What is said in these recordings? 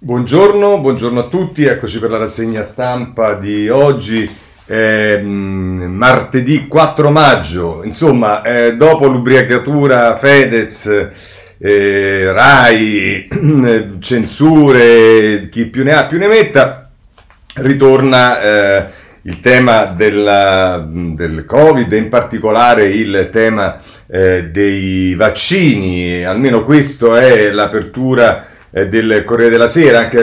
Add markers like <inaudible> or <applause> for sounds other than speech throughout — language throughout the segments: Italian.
Buongiorno, buongiorno a tutti, eccoci per la rassegna stampa di oggi, eh, martedì 4 maggio, insomma, eh, dopo l'ubriacatura Fedez, eh, Rai, <clears throat> censure, chi più ne ha più ne metta, ritorna eh, il tema della, del Covid, in particolare il tema eh, dei vaccini, almeno questo è l'apertura del Corriere della Sera, anche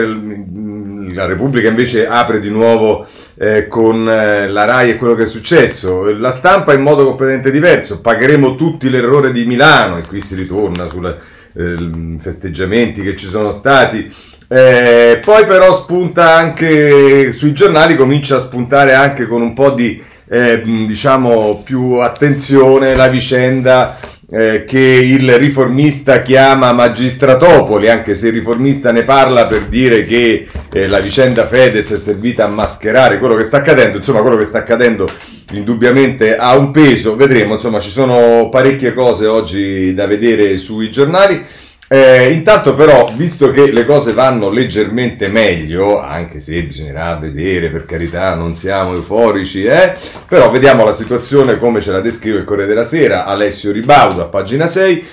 la Repubblica invece apre di nuovo eh, con eh, la RAI e quello che è successo. La stampa in modo completamente diverso, pagheremo tutti l'errore di Milano e qui si ritorna sui eh, festeggiamenti che ci sono stati. Eh, poi però spunta anche sui giornali, comincia a spuntare anche con un po' di eh, diciamo più attenzione la vicenda eh, che il riformista chiama magistratopoli, anche se il riformista ne parla per dire che eh, la vicenda Fedez è servita a mascherare quello che sta accadendo, insomma quello che sta accadendo indubbiamente ha un peso, vedremo, insomma ci sono parecchie cose oggi da vedere sui giornali. Eh, intanto però, visto che le cose vanno leggermente meglio, anche se bisognerà vedere, per carità, non siamo euforici, eh, però vediamo la situazione come ce la descrive il Corriere della Sera, Alessio Ribaudo a pagina 6,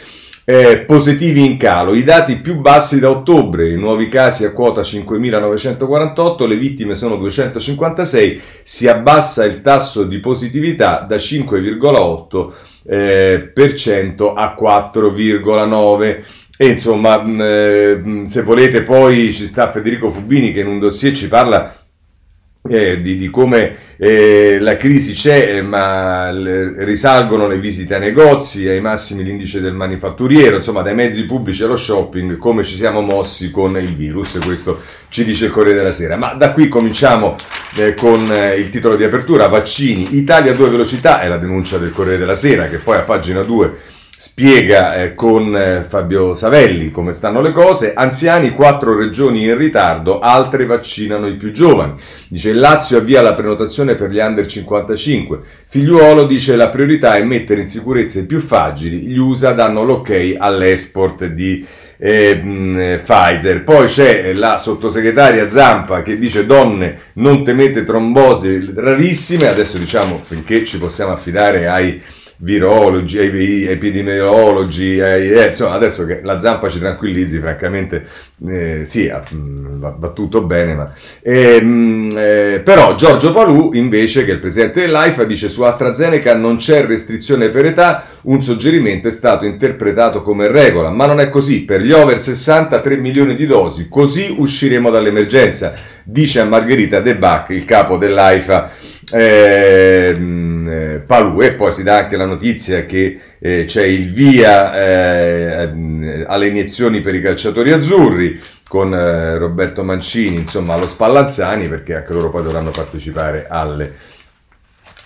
eh, positivi in calo, i dati più bassi da ottobre, i nuovi casi a quota 5.948, le vittime sono 256, si abbassa il tasso di positività da 5,8% eh, a 4,9%. E insomma, mh, eh, se volete poi ci sta Federico Fubini che in un dossier ci parla eh, di, di, come eh, la crisi c'è, ma le, risalgono le visite ai negozi, ai massimi l'indice del manifatturiero, insomma dai mezzi pubblici allo shopping, come ci siamo mossi con il virus, questo ci dice il Corriere della Sera. Ma da qui cominciamo eh, con eh, il titolo di apertura, vaccini, Italia a due velocità, è la denuncia del Corriere della Sera, che poi a pagina 2 spiega eh, con eh, Fabio Savelli come stanno le cose. Anziani, quattro regioni in ritardo, altre vaccinano i più giovani. Dice il Lazio avvia la prenotazione per gli under 55. Figliuolo dice la priorità è mettere in sicurezza i più fragili. Gli USA danno l'ok all'esport di eh, Pfizer. Poi c'è la sottosegretaria Zampa che dice donne non temete trombosi rarissime. Adesso diciamo finché ci possiamo affidare ai virologi, ai epidemiologi, ai, eh, insomma adesso che la zampa ci tranquillizzi, francamente eh, sì, mm, va, va, tutto bene, ma... Eh, eh, però Giorgio Palù invece, che è il presidente dell'AIFA, dice su AstraZeneca non c'è restrizione per età, un suggerimento è stato interpretato come regola, ma non è così, per gli over 60 3 milioni di dosi, così usciremo dall'emergenza, dice a Margherita De Bach, il capo dell'AIFA. Eh, eh, Palù e poi si dà anche la notizia che eh, c'è il via eh, alle iniezioni per i calciatori azzurri con eh, Roberto Mancini, insomma allo Spallanzani perché anche loro poi dovranno partecipare alle,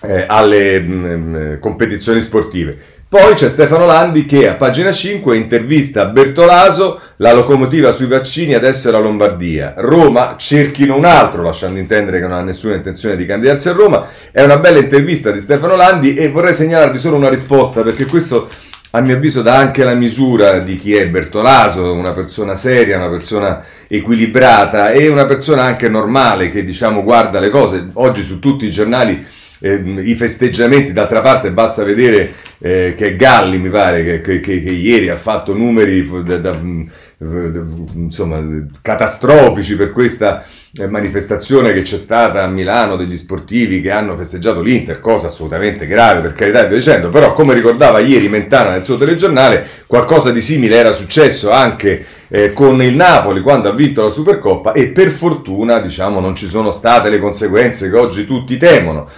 eh, alle mh, mm, mh, competizioni sportive. Poi c'è Stefano Landi che a pagina 5 intervista Bertolaso, la locomotiva sui vaccini adesso è la Lombardia. Roma cerchino un altro, lasciando intendere che non ha nessuna intenzione di candidarsi a Roma. È una bella intervista di Stefano Landi e vorrei segnalarvi solo una risposta perché questo a mio avviso dà anche la misura di chi è Bertolaso, una persona seria, una persona equilibrata e una persona anche normale che diciamo guarda le cose. Oggi su tutti i giornali eh, i festeggiamenti, d'altra parte basta vedere eh, che Galli mi pare che, che, che, che, ieri ha fatto numeri da, da, insomma, catastrofici per questa eh, manifestazione che c'è stata a Milano degli sportivi che hanno festeggiato l'Inter, cosa assolutamente grave per carità e via dicendo, però come ricordava ieri Mentana nel suo telegiornale, qualcosa di simile era successo anche eh, con il Napoli quando ha vinto la Supercoppa e per fortuna diciamo non ci sono state le conseguenze che oggi tutti temono.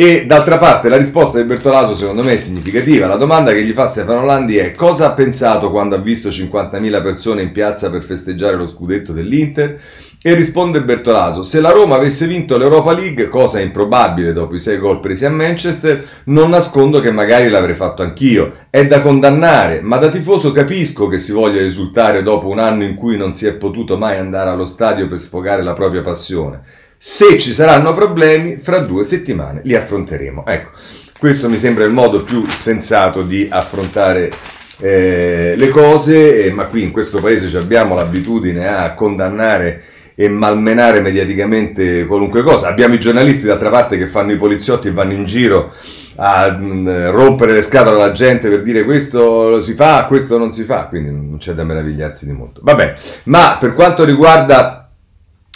E d'altra parte la risposta di Bertolaso secondo me è significativa. La domanda che gli fa Stefano Landi è cosa ha pensato quando ha visto 50.000 persone in piazza per festeggiare lo scudetto dell'Inter? E risponde Bertolaso, se la Roma avesse vinto l'Europa League, cosa improbabile dopo i sei gol presi a Manchester, non nascondo che magari l'avrei fatto anch'io. È da condannare, ma da tifoso capisco che si voglia risultare dopo un anno in cui non si è potuto mai andare allo stadio per sfogare la propria passione. Se ci saranno problemi, fra due settimane li affronteremo. Ecco, questo mi sembra il modo più sensato di affrontare eh, le cose, eh, ma qui in questo paese abbiamo l'abitudine a condannare e malmenare mediaticamente qualunque cosa. Abbiamo i giornalisti d'altra parte che fanno i poliziotti e vanno in giro a mm, rompere le scatole alla gente per dire questo si fa, questo non si fa, quindi non c'è da meravigliarsi di molto. Vabbè, ma per quanto riguarda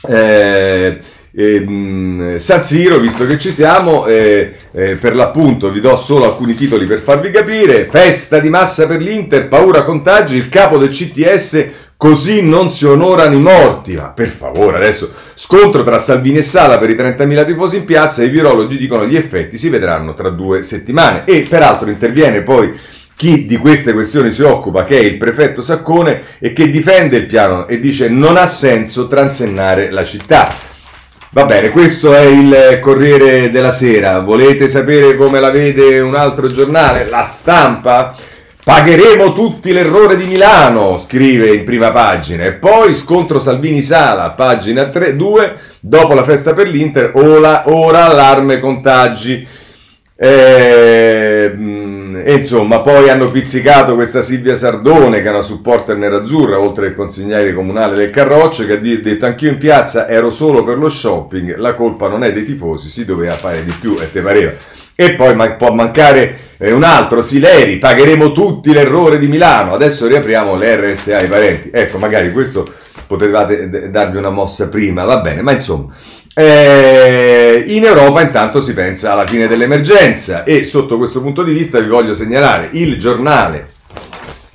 eh, eh, San Siro, visto che ci siamo, eh, eh, per l'appunto vi do solo alcuni titoli per farvi capire. Festa di massa per l'Inter, paura contagi, il capo del CTS Così non si onorano i morti. Ma per favore, adesso scontro tra Salvini e Sala per i 30.000 tifosi in piazza i virologi dicono gli effetti si vedranno tra due settimane. E peraltro interviene poi chi di queste questioni si occupa, che è il prefetto Saccone, e che difende il piano e dice non ha senso transennare la città. Va bene, questo è il Corriere della Sera. Volete sapere come la vede un altro giornale? La stampa? Pagheremo tutti l'errore di Milano, scrive in prima pagina. E poi scontro Salvini-Sala, pagina 3, 2, dopo la festa per l'Inter, ora, ora allarme contagi. E, e, insomma, poi hanno pizzicato questa Silvia Sardone, che è una supporter nerazzurra, oltre che consigliere comunale del Carroccio, che ha detto anch'io in piazza ero solo per lo shopping, la colpa non è dei tifosi, si doveva fare di più e te pareva. E poi ma- può mancare eh, un altro, Sileri, pagheremo tutti l'errore di Milano, adesso riapriamo le RSA ai parenti. Ecco, magari questo potevate d- darvi una mossa prima, va bene, ma insomma. Eh, in Europa intanto si pensa alla fine dell'emergenza e sotto questo punto di vista vi voglio segnalare il giornale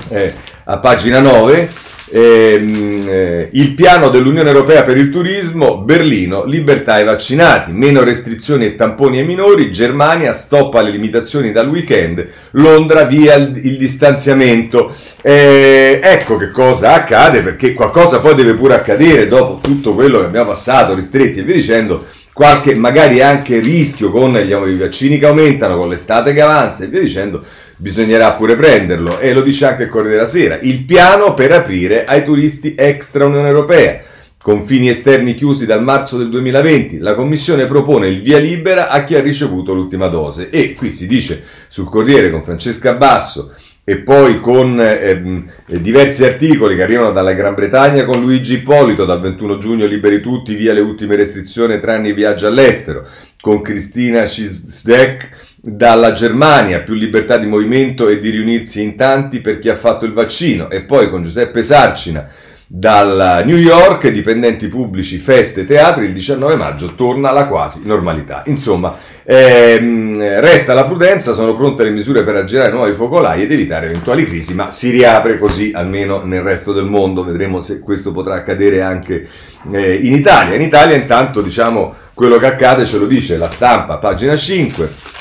eh, a pagina 9 Ehm, eh, il piano dell'Unione Europea per il turismo, Berlino, libertà ai vaccinati, meno restrizioni e tamponi ai minori, Germania stoppa le limitazioni dal weekend, Londra via il, il distanziamento. Eh, ecco che cosa accade, perché qualcosa poi deve pure accadere dopo tutto quello che abbiamo passato, ristretti e via dicendo, qualche magari anche rischio con gli vaccini che aumentano, con l'estate che avanza e via dicendo bisognerà pure prenderlo e lo dice anche il Corriere della Sera, il piano per aprire ai turisti extra Unione Europea. Confini esterni chiusi dal marzo del 2020, la Commissione propone il via libera a chi ha ricevuto l'ultima dose e qui si dice sul Corriere con Francesca Basso e poi con eh, diversi articoli che arrivano dalla Gran Bretagna con Luigi Ippolito dal 21 giugno liberi tutti via le ultime restrizioni tranne i viaggi all'estero, con Cristina Cisdek dalla Germania, più libertà di movimento e di riunirsi in tanti per chi ha fatto il vaccino, e poi con Giuseppe Sarcina dalla New York, dipendenti pubblici, feste, teatri, il 19 maggio torna la quasi normalità. Insomma, ehm, resta la prudenza, sono pronte le misure per aggirare nuovi focolai ed evitare eventuali crisi, ma si riapre così almeno nel resto del mondo, vedremo se questo potrà accadere anche eh, in Italia. In Italia intanto diciamo quello che accade ce lo dice la stampa, pagina 5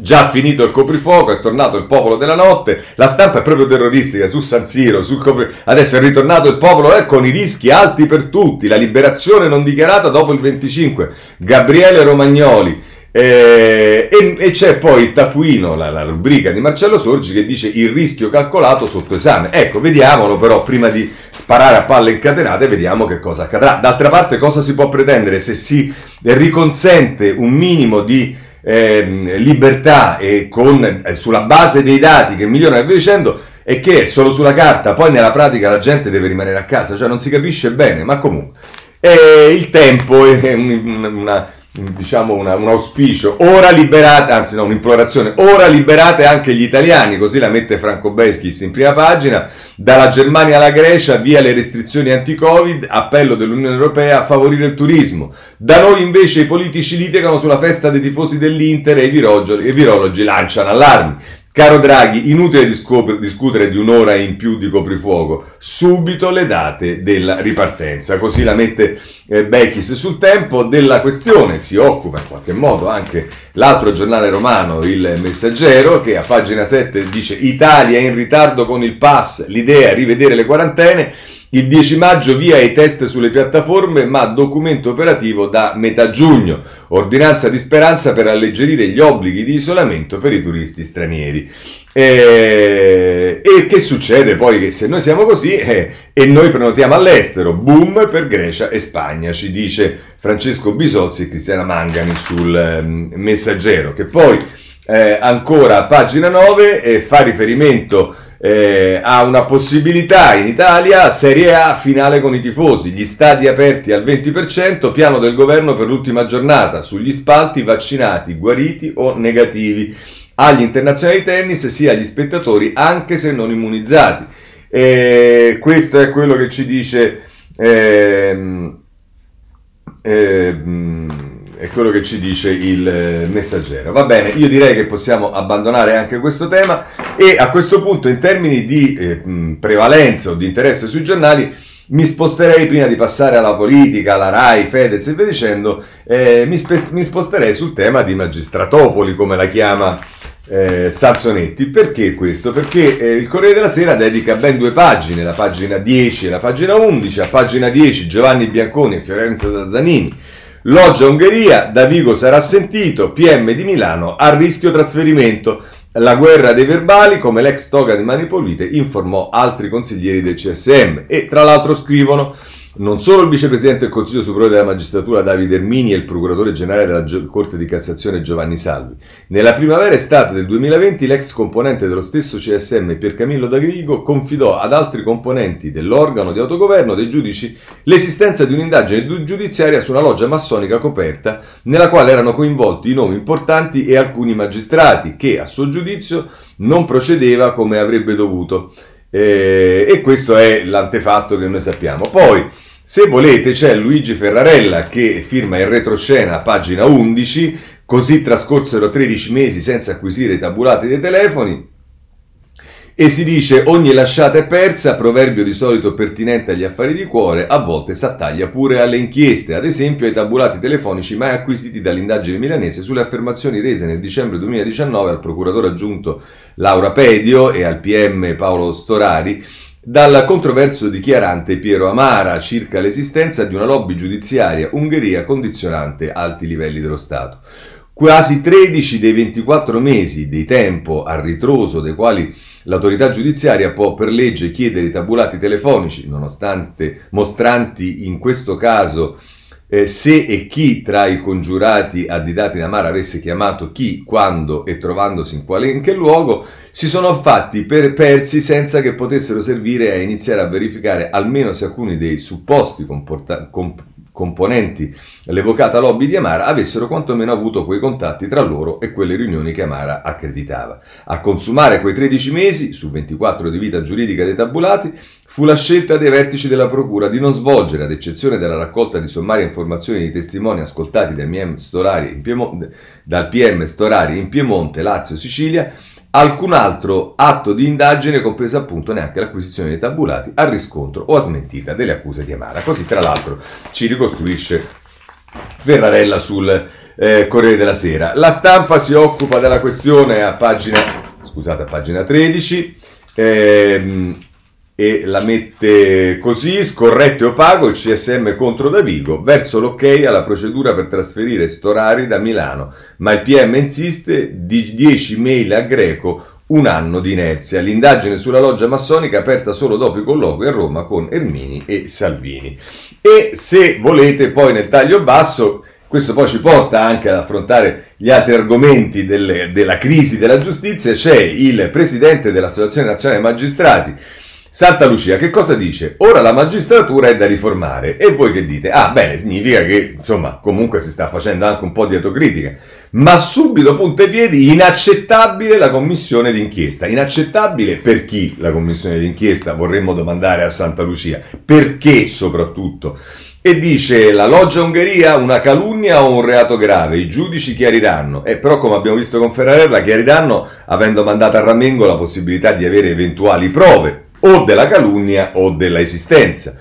Già finito il coprifuoco, è tornato il popolo della notte. La stampa è proprio terroristica su San Siro, sul copri... adesso è ritornato il popolo eh, con i rischi alti per tutti. La liberazione non dichiarata dopo il 25. Gabriele Romagnoli. Eh, e, e, c'è poi il tafuino, la, la, rubrica di Marcello Sorgi che dice il rischio calcolato sotto esame. Ecco, vediamolo però prima di sparare a palle incatenate, vediamo che cosa accadrà. D'altra parte, cosa si può pretendere se si riconsente un minimo di eh, libertà e con, eh, sulla base dei dati che migliorano e via dicendo, è che è solo sulla carta, poi nella pratica la gente deve rimanere a casa, cioè non si capisce bene, ma comunque. E il tempo è una, diciamo una, un auspicio, ora liberate, anzi no, un'implorazione, ora liberate anche gli italiani, così la mette Franco Beschis in prima pagina, dalla Germania alla Grecia, via le restrizioni anti-Covid, appello dell'Unione Europea a favorire il turismo. Da noi invece i politici litigano sulla festa dei tifosi dell'Inter e i virologi, i virologi lanciano allarmi. Caro Draghi, inutile discutere di un'ora in più di coprifuoco, subito le date della ripartenza. Così la mette eh, Bechis sul tempo della questione, si occupa in qualche modo anche l'altro giornale romano, il Messaggero, che a pagina 7 dice Italia in ritardo con il pass, l'idea è rivedere le quarantene. Il 10 maggio via i test sulle piattaforme, ma documento operativo da metà giugno. Ordinanza di speranza per alleggerire gli obblighi di isolamento per i turisti stranieri. E, e che succede poi? Che se noi siamo così eh, e noi prenotiamo all'estero, boom per Grecia e Spagna, ci dice Francesco Bisozzi e Cristiana Mangani sul eh, messaggero, che poi eh, ancora a pagina 9 fa riferimento eh, ha una possibilità in Italia, Serie A, finale con i tifosi, gli stadi aperti al 20%, piano del governo per l'ultima giornata, sugli spalti vaccinati, guariti o negativi, agli internazionali tennis sia agli spettatori anche se non immunizzati. Eh, questo è quello che ci dice... Ehm, è quello che ci dice il eh, messaggero. Va bene, io direi che possiamo abbandonare anche questo tema e a questo punto in termini di eh, prevalenza o di interesse sui giornali mi sposterei prima di passare alla politica, alla RAI, Fedez e via dicendo, eh, mi, spe- mi, sposterei sul tema di magistratopoli come la chiama eh, Sansonetti. Perché questo? Perché eh, il Corriere della Sera dedica ben due pagine, la pagina 10 e la pagina 11. A pagina 10 Giovanni Bianconi e Fiorenzo Dazzanini Loggia Ungheria, da Vigo sarà sentito, PM di Milano a rischio trasferimento. La guerra dei verbali, come l'ex toga di Mani Pulite informò altri consiglieri del CSM. E tra l'altro scrivono non solo il vicepresidente del Consiglio Superiore della Magistratura Davide Ermini e il procuratore generale della Corte di Cassazione Giovanni Salvi. Nella primavera estate del 2020 l'ex componente dello stesso CSM Piercamillo D'Agrigo confidò ad altri componenti dell'organo di autogoverno dei giudici l'esistenza di un'indagine giudiziaria su una loggia massonica coperta nella quale erano coinvolti i nomi importanti e alcuni magistrati che, a suo giudizio, non procedeva come avrebbe dovuto. Eh, e questo è l'antefatto che noi sappiamo. Poi, se volete, c'è Luigi Ferrarella che firma in retroscena a pagina 11, così trascorsero 13 mesi senza acquisire i tabulati dei telefoni. E si dice ogni lasciata è persa, proverbio di solito pertinente agli affari di cuore, a volte s'attaglia pure alle inchieste, ad esempio ai tabulati telefonici mai acquisiti dall'indagine milanese sulle affermazioni rese nel dicembre 2019 al procuratore aggiunto Laura Pedio e al PM Paolo Storari dal controverso dichiarante Piero Amara circa l'esistenza di una lobby giudiziaria Ungheria condizionante alti livelli dello Stato. Quasi 13 dei 24 mesi di tempo a ritroso dei quali l'autorità giudiziaria può per legge chiedere i tabulati telefonici, nonostante mostranti in questo caso eh, se e chi tra i congiurati additati da Mara avesse chiamato chi, quando e trovandosi in qualunque luogo, si sono fatti per persi senza che potessero servire a iniziare a verificare almeno se alcuni dei supposti comporta- comp- componenti l'evocata lobby di Amara avessero quantomeno avuto quei contatti tra loro e quelle riunioni che Amara accreditava. A consumare quei 13 mesi, su 24 di vita giuridica dei tabulati, fu la scelta dei vertici della Procura di non svolgere, ad eccezione della raccolta di sommarie informazioni di testimoni ascoltati dal PM Storari in, Piemonte, Lazio e Sicilia, alcun altro atto di indagine, compresa appunto neanche l'acquisizione dei tabulati, a riscontro o a smentita delle accuse di Amara. Così, tra l'altro, ci ricostruisce Ferrarella sul eh, Corriere della Sera. La stampa si occupa della questione a pagina, scusate, a pagina 13. Ehm, e la mette così, scorretto e opaco il CSM contro Davigo, verso l'ok alla procedura per trasferire Storari da Milano, ma il PM insiste di 10 mail a Greco, un anno di inerzia. L'indagine sulla loggia massonica aperta solo dopo i colloqui a Roma con Ermini e Salvini. E se volete poi nel taglio basso, questo poi ci porta anche ad affrontare gli altri argomenti delle, della crisi della giustizia, c'è il presidente dell'Associazione Nazionale Magistrati, Santa Lucia, che cosa dice? Ora la magistratura è da riformare. E voi che dite? Ah, bene, significa che, insomma, comunque si sta facendo anche un po' di autocritica. Ma subito punta i piedi, inaccettabile la commissione d'inchiesta. Inaccettabile per chi la commissione d'inchiesta? Vorremmo domandare a Santa Lucia. Perché soprattutto? E dice la loggia Ungheria una calunnia o un reato grave? I giudici chiariranno. Eh, però, come abbiamo visto con Ferrarella, chiariranno avendo mandato a Ramengo la possibilità di avere eventuali prove o della calunnia o della esistenza.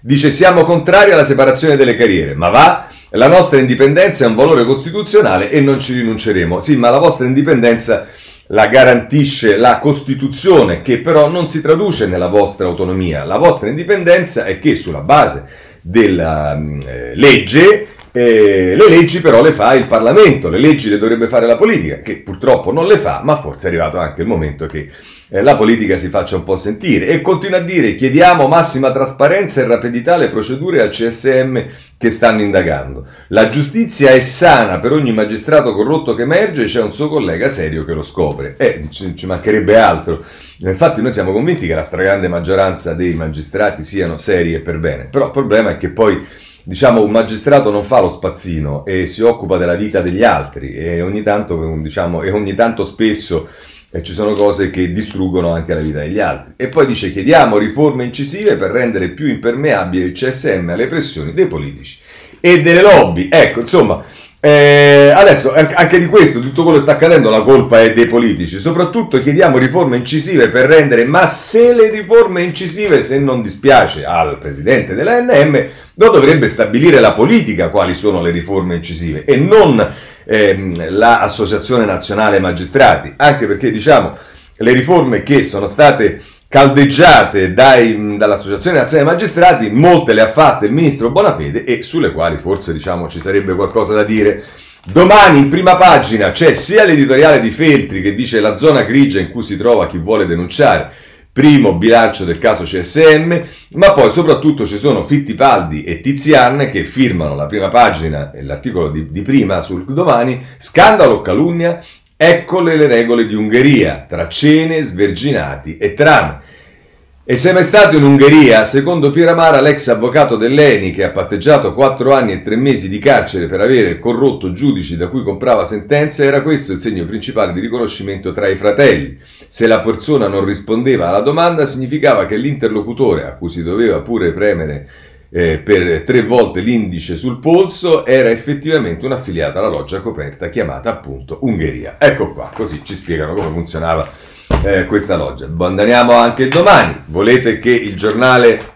Dice siamo contrari alla separazione delle carriere, ma va, la nostra indipendenza è un valore costituzionale e non ci rinunceremo. Sì, ma la vostra indipendenza la garantisce la Costituzione, che però non si traduce nella vostra autonomia. La vostra indipendenza è che sulla base della mm, eh, legge, eh, le leggi però le fa il Parlamento, le leggi le dovrebbe fare la politica, che purtroppo non le fa, ma forse è arrivato anche il momento che la politica si faccia un po' sentire. E continua a dire chiediamo massima trasparenza e rapidità alle procedure al CSM che stanno indagando. La giustizia è sana per ogni magistrato corrotto che emerge, c'è un suo collega serio che lo scopre. Eh, ci, ci mancherebbe altro. Infatti noi siamo convinti che la stragrande maggioranza dei magistrati siano seri e per bene, però il problema è che poi diciamo, un magistrato non fa lo spazzino e si occupa della vita degli altri e ogni tanto, diciamo, e ogni tanto spesso eh, ci sono cose che distruggono anche la vita degli altri. E poi dice chiediamo riforme incisive per rendere più impermeabile il CSM alle pressioni dei politici e delle lobby. Ecco, insomma, eh, adesso anche di questo, di tutto quello che sta accadendo, la colpa è dei politici. Soprattutto chiediamo riforme incisive per rendere, ma se le riforme incisive, se non dispiace al presidente dell'ANM, lo dovrebbe stabilire la politica quali sono le riforme incisive e non ehm, l'Associazione Nazionale Magistrati. Anche perché diciamo le riforme che sono state caldeggiate dai, dall'Associazione Nazionale Magistrati, molte le ha fatte il ministro Bonafede e sulle quali forse diciamo, ci sarebbe qualcosa da dire. Domani in prima pagina c'è sia l'editoriale di Feltri che dice la zona grigia in cui si trova chi vuole denunciare, primo bilancio del caso CSM, ma poi soprattutto ci sono Fittipaldi e Tizian che firmano la prima pagina e l'articolo di, di prima sul domani, scandalo calunnia, Eccole le regole di Ungheria, tra cene, sverginati e trame. E sei mai stato in Ungheria? Secondo Pieramara, l'ex avvocato dell'ENI che ha patteggiato 4 anni e 3 mesi di carcere per avere corrotto giudici da cui comprava sentenze, era questo il segno principale di riconoscimento tra i fratelli. Se la persona non rispondeva alla domanda, significava che l'interlocutore, a cui si doveva pure premere eh, per tre volte l'indice sul polso, era effettivamente un affiliato alla loggia coperta chiamata appunto Ungheria. Ecco qua, così ci spiegano come funzionava eh, questa loggia. Abbandoniamo anche domani. Volete che il giornale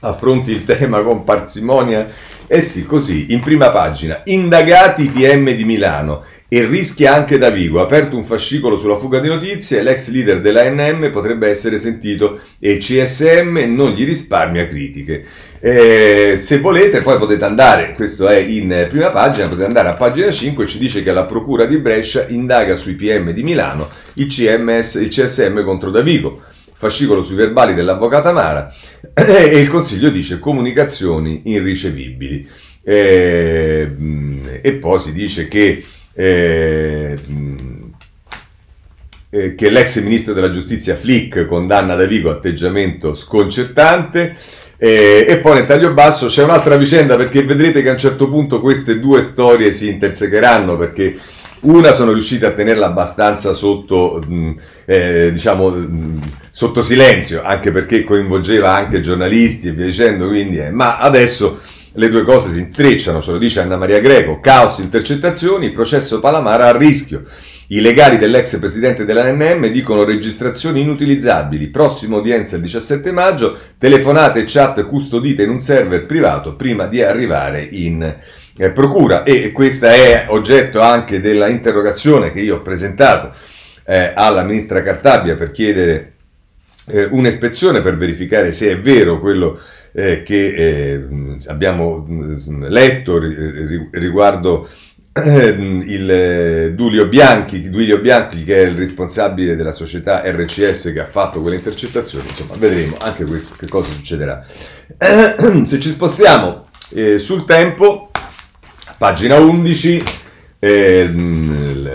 affronti il <laughs> tema con parsimonia? Eh sì, così, in prima pagina, indagati PM di Milano e rischia anche da Vigo. Aperto un fascicolo sulla fuga di notizie, l'ex leader dell'ANM potrebbe essere sentito e CSM non gli risparmia critiche. Eh, se volete, poi potete andare, questo è in prima pagina, potete andare a pagina 5, ci dice che la Procura di Brescia indaga sui PM di Milano il, CMS, il CSM contro Davigo, fascicolo sui verbali dell'avvocata Mara <clears throat> e il Consiglio dice comunicazioni irricevibili. Eh, e poi si dice che eh, eh, che l'ex ministro della giustizia Flick condanna Davigo atteggiamento sconcertante. Eh, e poi nel taglio basso c'è un'altra vicenda perché vedrete che a un certo punto queste due storie si intersecheranno perché una sono riuscita a tenerla abbastanza sotto, mh, eh, diciamo, mh, sotto silenzio, anche perché coinvolgeva anche giornalisti e via dicendo, quindi, eh, ma adesso le due cose si intrecciano, ce lo dice Anna Maria Greco, caos intercettazioni, processo Palamara a rischio. I legali dell'ex presidente dell'ANM dicono registrazioni inutilizzabili, prossima udienza il 17 maggio, telefonate e chat custodite in un server privato prima di arrivare in eh, procura. E questa è oggetto anche della interrogazione che io ho presentato eh, alla ministra Cartabia per chiedere eh, un'ispezione per verificare se è vero quello che eh, che eh, abbiamo mm, letto riguardo il eh, Dulio Bianchi, Duilio Bianchi che è il responsabile della società RCS che ha fatto quelle intercettazioni, insomma vedremo anche questo che cosa succederà. <clears throat> Se ci spostiamo eh, sul tempo, pagina 11, eh,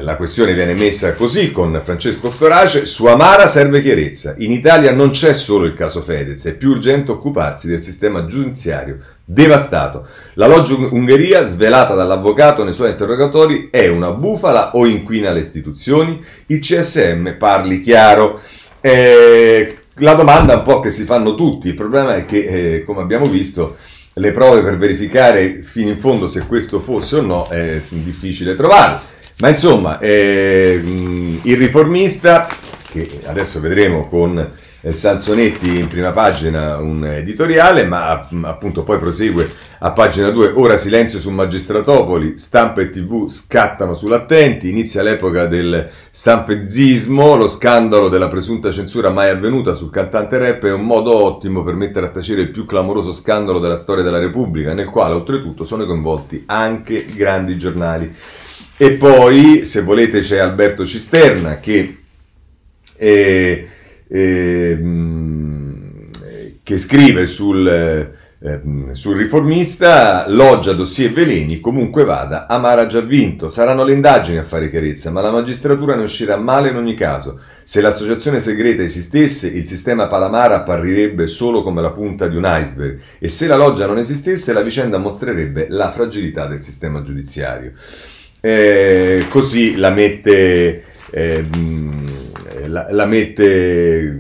la questione viene messa così con Francesco Storace, su Amara serve chiarezza. In Italia non c'è solo il caso Fedez, è più urgente occuparsi del sistema giudiziario devastato. La loggia Ungheria, svelata dall'avvocato nei suoi interrogatori, è una bufala o inquina le istituzioni? Il CSM parli chiaro. Eh, la domanda un po' che si fanno tutti, il problema è che, eh, come abbiamo visto, le prove per verificare fino in fondo se questo fosse o no è difficile trovarle. Ma insomma, eh, il riformista, che adesso vedremo con eh, Sansonetti in prima pagina un editoriale, ma appunto poi prosegue a pagina 2, ora silenzio su Magistratopoli, stampa e tv scattano sull'attenti, inizia l'epoca del sanfezzismo, lo scandalo della presunta censura mai avvenuta sul cantante rap è un modo ottimo per mettere a tacere il più clamoroso scandalo della storia della Repubblica, nel quale oltretutto sono coinvolti anche i grandi giornali. E poi, se volete, c'è Alberto Cisterna che... Eh, eh, che scrive sul Ehm, sul riformista, Loggia, dossier veleni, comunque vada, Amara ha già vinto, saranno le indagini a fare chiarezza, ma la magistratura ne uscirà male in ogni caso. Se l'associazione segreta esistesse, il sistema Palamara apparirebbe solo come la punta di un iceberg e se la Loggia non esistesse, la vicenda mostrerebbe la fragilità del sistema giudiziario. Eh, così la mette... Eh, la, la mette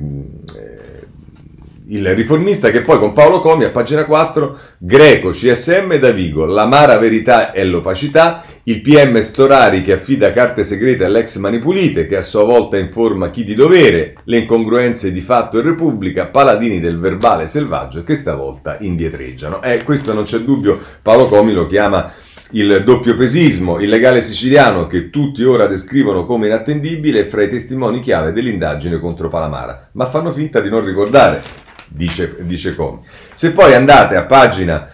il riformista che poi con Paolo Comi a pagina 4 Greco, CSM da Vigo, l'amara verità e l'opacità, il PM Storari che affida carte segrete all'ex Manipulite che a sua volta informa chi di dovere, le incongruenze di fatto e Repubblica, paladini del verbale selvaggio che stavolta indietreggiano. Eh, questo non c'è dubbio, Paolo Comi lo chiama il doppio pesismo, il legale siciliano che tutti ora descrivono come inattendibile fra i testimoni chiave dell'indagine contro Palamara, ma fanno finta di non ricordare dice, dice Comi. Se poi andate a pagina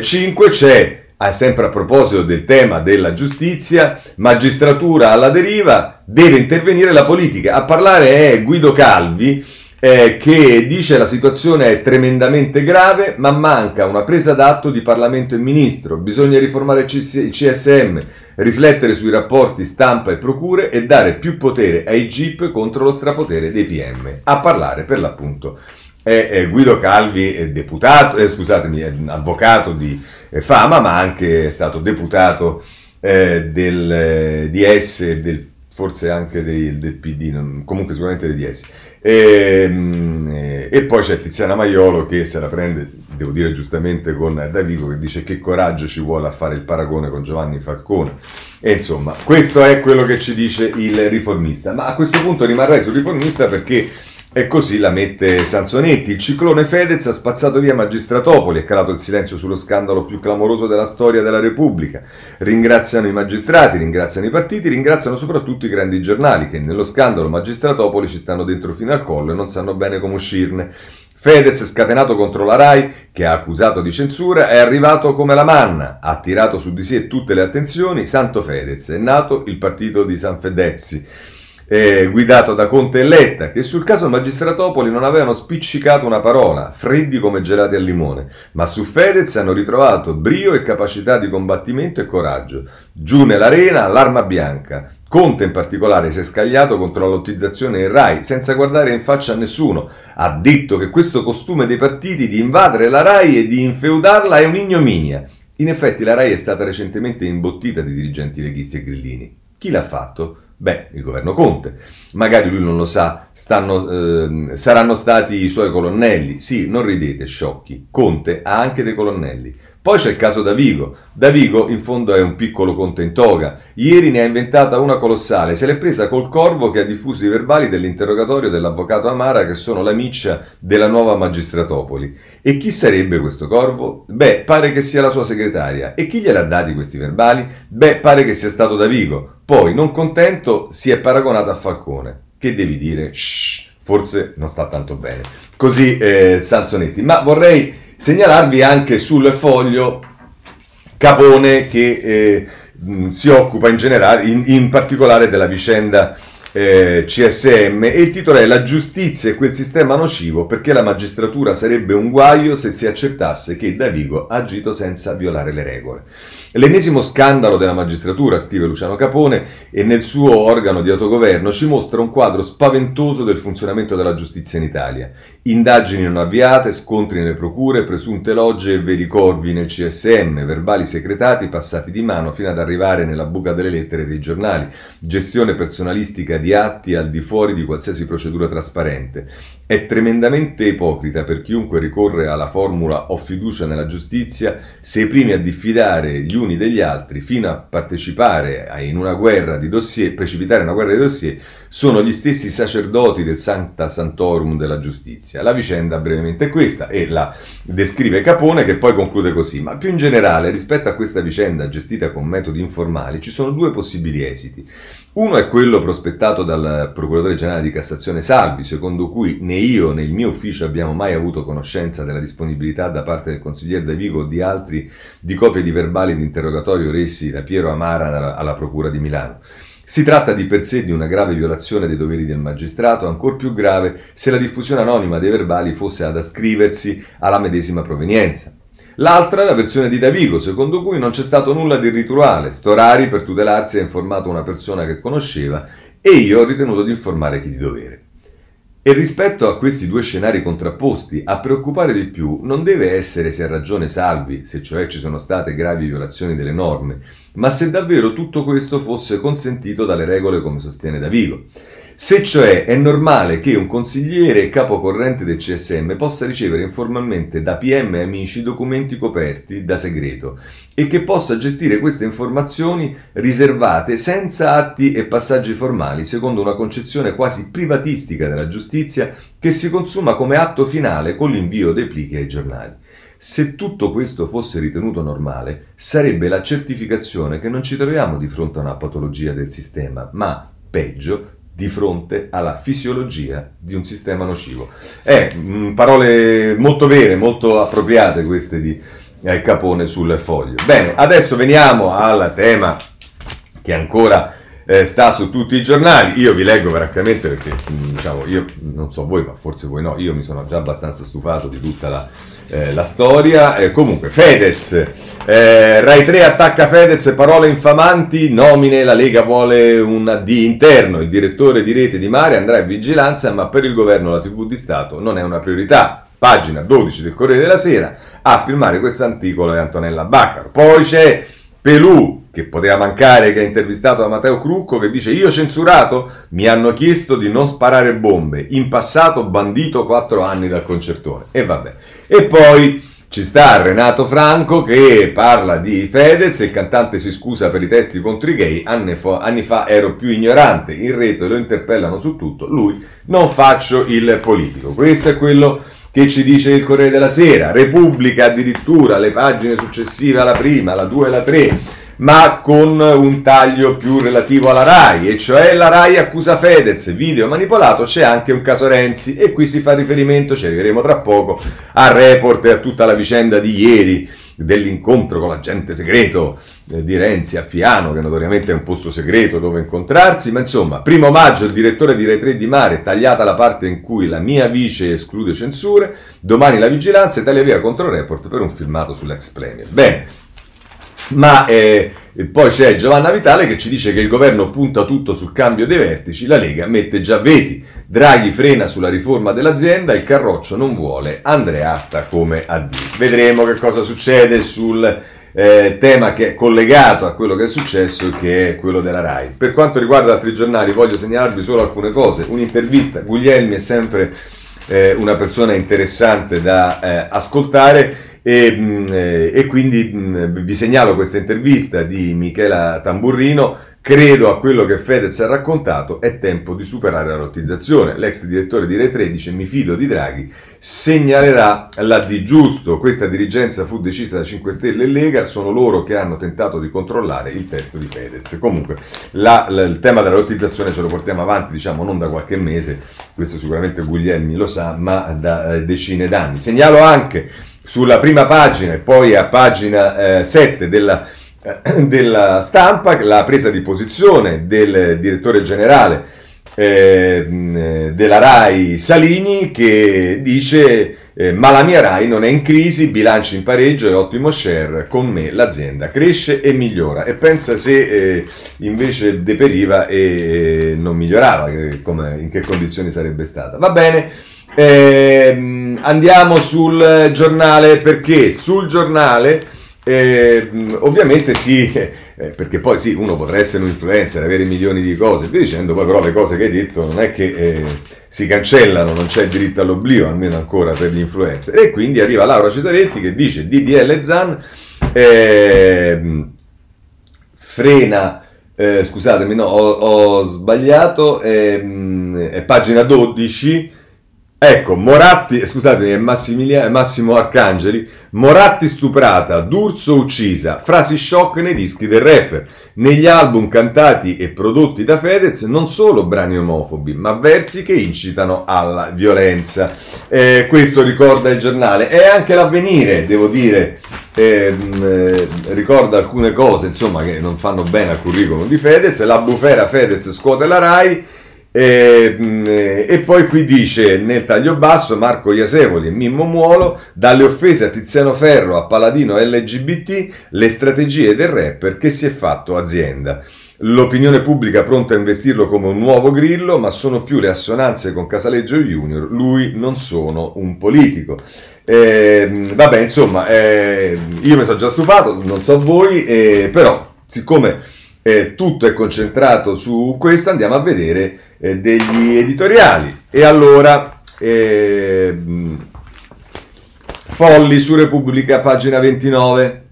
5 eh, c'è, sempre a proposito del tema della giustizia, magistratura alla deriva, deve intervenire la politica. A parlare è Guido Calvi, eh, che dice la situazione è tremendamente grave, ma manca una presa d'atto di Parlamento e Ministro. Bisogna riformare il CSM, riflettere sui rapporti stampa e procure e dare più potere ai GIP contro lo strapotere dei PM. A parlare per l'appunto è, è Guido Calvi è deputato, eh, scusatemi, è avvocato di eh, fama, ma anche è stato deputato eh, del eh, DS, del, forse anche del, del PD, non, comunque sicuramente del DS. E, ehm, eh, e, poi c'è Tiziana Maiolo che se la prende, devo dire giustamente, con Davigo che dice che coraggio ci vuole a fare il paragone con Giovanni Falcone. E insomma, questo è quello che ci dice il riformista. Ma a questo punto rimarrei sul riformista perché e così la mette Sansonetti. Il ciclone Fedez ha spazzato via Magistratopoli, è calato il silenzio sullo scandalo più clamoroso della storia della Repubblica. Ringraziano i magistrati, ringraziano i partiti, ringraziano soprattutto i grandi giornali che nello scandalo Magistratopoli ci stanno dentro fino al collo e non sanno bene come uscirne. Fedez, scatenato contro la RAI, che ha accusato di censura, è arrivato come la manna, ha tirato su di sé tutte le attenzioni. Santo Fedez, è nato il partito di San Fedezzi eh, guidato da Conte e Letta, che sul caso Magistratopoli non avevano spiccicato una parola, freddi come gelati al limone, ma su Fedez hanno ritrovato brio e capacità di combattimento e coraggio. Giù nell'arena, l'arma bianca. Conte in particolare si è scagliato contro la lottizzazione in RAI senza guardare in faccia a nessuno. Ha detto che questo costume dei partiti di invadere la RAI e di infeudarla è un'ignominia. In effetti la RAI è stata recentemente imbottita di dirigenti leghisti e grillini. Chi l'ha fatto? Beh, il governo Conte. Magari lui non lo sa, stanno, eh, saranno stati i suoi colonnelli. Sì, non ridete, sciocchi. Conte ha anche dei colonnelli. Poi c'è il caso Davigo. Davigo in fondo è un piccolo conte in toga. Ieri ne ha inventata una colossale. Se l'è presa col corvo che ha diffuso i verbali dell'interrogatorio dell'avvocato Amara che sono la miccia della nuova magistratopoli. E chi sarebbe questo corvo? Beh, pare che sia la sua segretaria. E chi gliel'ha dati questi verbali? Beh, pare che sia stato Davigo. Poi, non contento, si è paragonato a Falcone. Che devi dire? Shh, forse non sta tanto bene. Così eh, Sansonetti. Ma vorrei Segnalarvi anche sul foglio Capone che eh, si occupa in generale, in, in particolare della vicenda eh, CSM e il titolo è La giustizia e quel sistema nocivo perché la magistratura sarebbe un guaio se si accertasse che Davigo ha agito senza violare le regole. L'ennesimo scandalo della magistratura, scrive Luciano Capone, e nel suo organo di autogoverno ci mostra un quadro spaventoso del funzionamento della giustizia in Italia. Indagini non avviate, scontri nelle procure, presunte logge e veri corvi nel CSM, verbali secretati passati di mano fino ad arrivare nella buca delle lettere dei giornali, gestione personalistica di atti al di fuori di qualsiasi procedura trasparente. È tremendamente ipocrita per chiunque ricorre alla formula ho fiducia nella giustizia se i primi a diffidare gli uni degli altri fino a partecipare in una guerra di dossier, precipitare in una guerra di dossier, sono gli stessi sacerdoti del Sancta Santorum della giustizia. La vicenda brevemente è questa e la descrive Capone che poi conclude così, ma più in generale rispetto a questa vicenda gestita con metodi informali ci sono due possibili esiti. Uno è quello prospettato dal procuratore generale di Cassazione Salvi, secondo cui né io né il mio ufficio abbiamo mai avuto conoscenza della disponibilità da parte del consigliere De Vigo o di altri di copie di verbali di interrogatorio resi da Piero Amara alla Procura di Milano. Si tratta di per sé di una grave violazione dei doveri del magistrato, ancor più grave se la diffusione anonima dei verbali fosse ad ascriversi alla medesima provenienza. L'altra è la versione di Davigo, secondo cui non c'è stato nulla di rituale. Storari, per tutelarsi, ha informato una persona che conosceva e io ho ritenuto di informare chi di dovere. E rispetto a questi due scenari contrapposti, a preoccupare di più non deve essere se ha ragione Salvi, se cioè ci sono state gravi violazioni delle norme, ma se davvero tutto questo fosse consentito dalle regole come sostiene Davigo. Se cioè è normale che un consigliere capo corrente del CSM possa ricevere informalmente da PM e amici documenti coperti da segreto e che possa gestire queste informazioni riservate senza atti e passaggi formali, secondo una concezione quasi privatistica della giustizia che si consuma come atto finale con l'invio dei plichi ai giornali. Se tutto questo fosse ritenuto normale, sarebbe la certificazione che non ci troviamo di fronte a una patologia del sistema, ma, peggio, di fronte alla fisiologia di un sistema nocivo. Eh, mh, parole molto vere, molto appropriate queste di eh, Capone sul foglio. Bene, adesso veniamo al tema che ancora eh, sta su tutti i giornali. Io vi leggo francamente perché, diciamo, io non so voi, ma forse voi no, io mi sono già abbastanza stufato di tutta la eh, la storia. Eh, comunque, Fedez, eh, Rai 3 attacca Fedez, parole infamanti, nomine, la Lega vuole un D interno, il direttore di rete di Mare andrà in vigilanza, ma per il governo la TV di Stato non è una priorità. Pagina 12 del Corriere della Sera, a firmare questo articolo è Antonella Baccaro. Poi c'è Pelù, che poteva mancare, che ha intervistato da Matteo Crucco, che dice io censurato, mi hanno chiesto di non sparare bombe, in passato bandito 4 anni dal concertone. E vabbè. E poi ci sta Renato Franco che parla di Fedez, il cantante si scusa per i testi contro i gay, anni fa, anni fa ero più ignorante, in rete lo interpellano su tutto, lui non faccio il politico. Questo è quello che ci dice il Corriere della Sera, Repubblica addirittura, le pagine successive alla prima, la 2 e la 3, ma con un taglio più relativo alla RAI, e cioè la RAI accusa Fedez, video manipolato, c'è anche un caso Renzi, e qui si fa riferimento, ci arriveremo tra poco, al report e a tutta la vicenda di ieri, dell'incontro con l'agente segreto eh, di Renzi a Fiano, che notoriamente è un posto segreto dove incontrarsi, ma insomma, primo maggio il direttore di Rai 3 di Mare, tagliata la parte in cui la mia vice esclude censure, domani la vigilanza taglia via contro report per un filmato sull'ex premier. Bene, ma eh, poi c'è Giovanna Vitale che ci dice che il governo punta tutto sul cambio dei vertici, la Lega mette già veti, Draghi frena sulla riforma dell'azienda, il Carroccio non vuole Andreatta come AD. Vedremo che cosa succede sul eh, tema che è collegato a quello che è successo, che è quello della RAI. Per quanto riguarda altri giornali, voglio segnalarvi solo alcune cose. Un'intervista, Guglielmi è sempre eh, una persona interessante da eh, ascoltare e, mm, eh, e quindi mm, vi segnalo questa intervista di Michela Tamburrino. Credo a quello che Fedez ha raccontato, è tempo di superare la lottizzazione. L'ex direttore di Re 13, mi fido di Draghi, segnalerà la di giusto. Questa dirigenza fu decisa da 5 Stelle e Lega, sono loro che hanno tentato di controllare il testo di Fedez. Comunque, la, la, il tema della lottizzazione ce lo portiamo avanti, diciamo, non da qualche mese, questo sicuramente Guglielmi lo sa, ma da eh, decine d'anni. Segnalo anche sulla prima pagina e poi a pagina eh, 7 della, eh, della, stampa la presa di posizione del direttore generale eh, della RAI Salini che dice eh, ma la mia RAI non è in crisi, bilanci in pareggio e ottimo share, con me l'azienda cresce e migliora e pensa se eh, invece deperiva e non migliorava, in che condizioni sarebbe stata. Va bene. Eh, andiamo sul giornale perché sul giornale eh, ovviamente sì, <laughs> eh, perché poi sì, uno potrà essere un influencer, avere milioni di cose, via dicendo, poi però le cose che hai detto non è che eh, si cancellano, non c'è il diritto all'oblio, almeno ancora per gli influencer. E quindi arriva Laura Cetaretti che dice DDL Zan ehm, frena, eh, scusatemi, no, ho, ho sbagliato, ehm, è pagina 12 Ecco, Moratti, scusatemi, è Massimo Arcangeli, Moratti stuprata, D'Urso uccisa, frasi shock nei dischi del rapper. Negli album cantati e prodotti da Fedez non solo brani omofobi, ma versi che incitano alla violenza. Eh, questo ricorda il giornale. E anche l'avvenire, devo dire, ehm, eh, ricorda alcune cose, insomma, che non fanno bene al curriculum di Fedez. La bufera Fedez scuote la RAI e, mm, e, poi qui dice nel taglio basso Marco Iasevoli e Mimmo Muolo dalle offese a Tiziano Ferro a Paladino LGBT le strategie del rapper che si è fatto azienda. L'opinione pubblica pronta a investirlo come un nuovo grillo, ma sono più le assonanze con Casaleggio Junior. Lui non sono un politico. Eh, vabbè, insomma, eh, io mi sono già stufato, non so voi, eh, però siccome eh, tutto è concentrato su questo, andiamo a vedere eh, degli editoriali. E allora, eh, Folli su Repubblica, pagina 29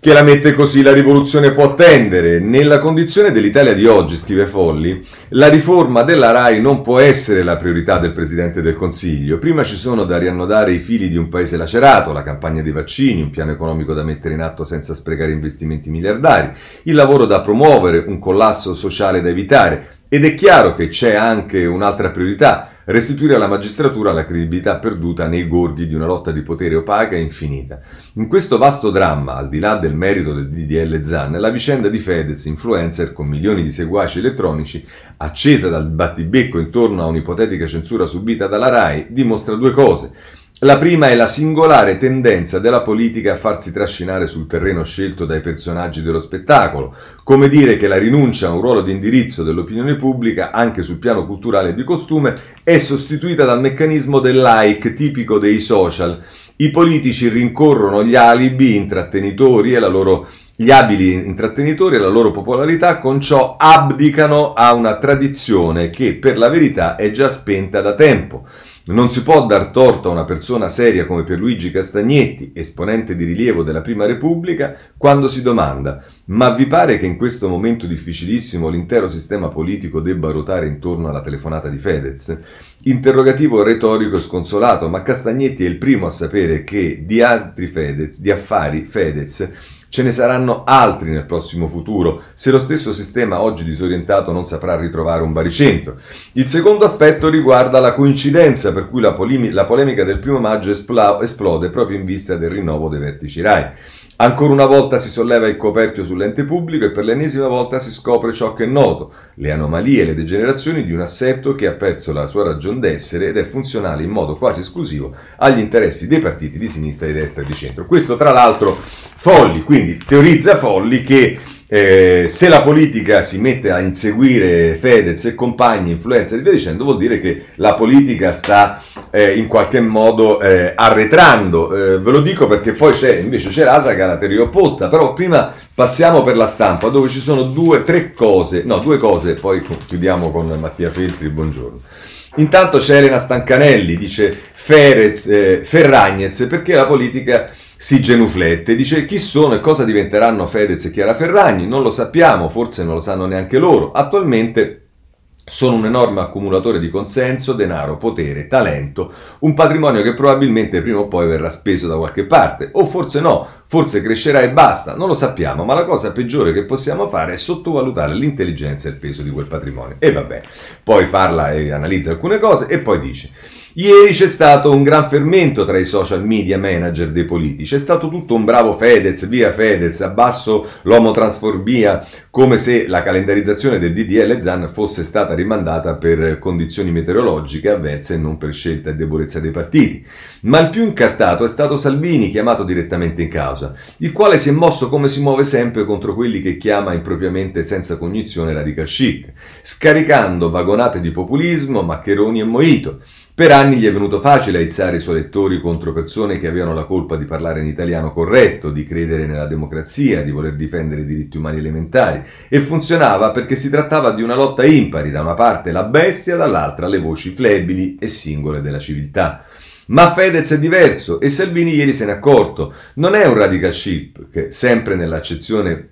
che la mette così, la rivoluzione può attendere. Nella condizione dell'Italia di oggi, scrive Folli, la riforma della RAI non può essere la priorità del Presidente del Consiglio. Prima ci sono da riannodare i fili di un paese lacerato, la campagna dei vaccini, un piano economico da mettere in atto senza sprecare investimenti miliardari, il lavoro da promuovere, un collasso sociale da evitare. Ed è chiaro che c'è anche un'altra priorità, restituire alla magistratura la credibilità perduta nei gorghi di una lotta di potere opaca e infinita. In questo vasto dramma, al di là del merito del DDL Zan, la vicenda di Fedez, influencer con milioni di seguaci elettronici, accesa dal battibecco intorno a un'ipotetica censura subita dalla RAI, dimostra due cose. La prima è la singolare tendenza della politica a farsi trascinare sul terreno scelto dai personaggi dello spettacolo, come dire che la rinuncia a un ruolo di indirizzo dell'opinione pubblica, anche sul piano culturale e di costume, è sostituita dal meccanismo del like tipico dei social. I politici rincorrono gli alibi intrattenitori e la loro gli abili intrattenitori e la loro popolarità con ciò abdicano a una tradizione che per la verità è già spenta da tempo. Non si può dar torto a una persona seria come Pierluigi Castagnetti, esponente di rilievo della Prima Repubblica, quando si domanda ma vi pare che in questo momento difficilissimo l'intero sistema politico debba ruotare intorno alla telefonata di Fedez? Interrogativo retorico e sconsolato, ma Castagnetti è il primo a sapere che di altri Fedez, di affari Fedez, Ce ne saranno altri nel prossimo futuro, se lo stesso sistema oggi disorientato non saprà ritrovare un baricentro. Il secondo aspetto riguarda la coincidenza per cui la, polemi- la polemica del primo maggio espl- esplode proprio in vista del rinnovo dei vertici RAI. Ancora una volta si solleva il coperchio sull'ente pubblico e per l'ennesima volta si scopre ciò che è noto, le anomalie e le degenerazioni di un assetto che ha perso la sua ragion d'essere ed è funzionale in modo quasi esclusivo agli interessi dei partiti di sinistra, di destra e di centro. Questo tra l'altro Folli, quindi teorizza Folli che eh, se la politica si mette a inseguire Fedez e compagni, influencer e via dicendo, vuol dire che la politica sta eh, in qualche modo eh, arretrando. Eh, ve lo dico perché poi c'è invece c'è l'ASA che ha la teoria opposta, però prima passiamo per la stampa dove ci sono due, tre cose, no, due cose, poi chiudiamo con Mattia Feltri, buongiorno. Intanto c'è Elena Stancanelli, dice Ferez, eh, Ferragnez, perché la politica si genuflette, dice chi sono e cosa diventeranno Fedez e Chiara Ferragni, non lo sappiamo, forse non lo sanno neanche loro. Attualmente sono un enorme accumulatore di consenso, denaro, potere, talento, un patrimonio che probabilmente prima o poi verrà speso da qualche parte, o forse no, forse crescerà e basta, non lo sappiamo, ma la cosa peggiore che possiamo fare è sottovalutare l'intelligenza e il peso di quel patrimonio. E vabbè, poi parla e analizza alcune cose e poi dice Ieri c'è stato un gran fermento tra i social media manager dei politici, è stato tutto un bravo Fedez, via Fedez, abbasso l'omotransfobia, come se la calendarizzazione del DDL Zan fosse stata rimandata per condizioni meteorologiche avverse e non per scelta e debolezza dei partiti. Ma il più incartato è stato Salvini, chiamato direttamente in causa, il quale si è mosso come si muove sempre contro quelli che chiama impropriamente senza cognizione radical chic, scaricando vagonate di populismo, maccheroni e moito. Per anni gli è venuto facile aizzare i suoi lettori contro persone che avevano la colpa di parlare in italiano corretto, di credere nella democrazia, di voler difendere i diritti umani elementari e funzionava perché si trattava di una lotta impari, da una parte la bestia, dall'altra le voci flebili e singole della civiltà. Ma Fedez è diverso e Salvini ieri se n'è accorto. Non è un radical chip, che sempre nell'accezione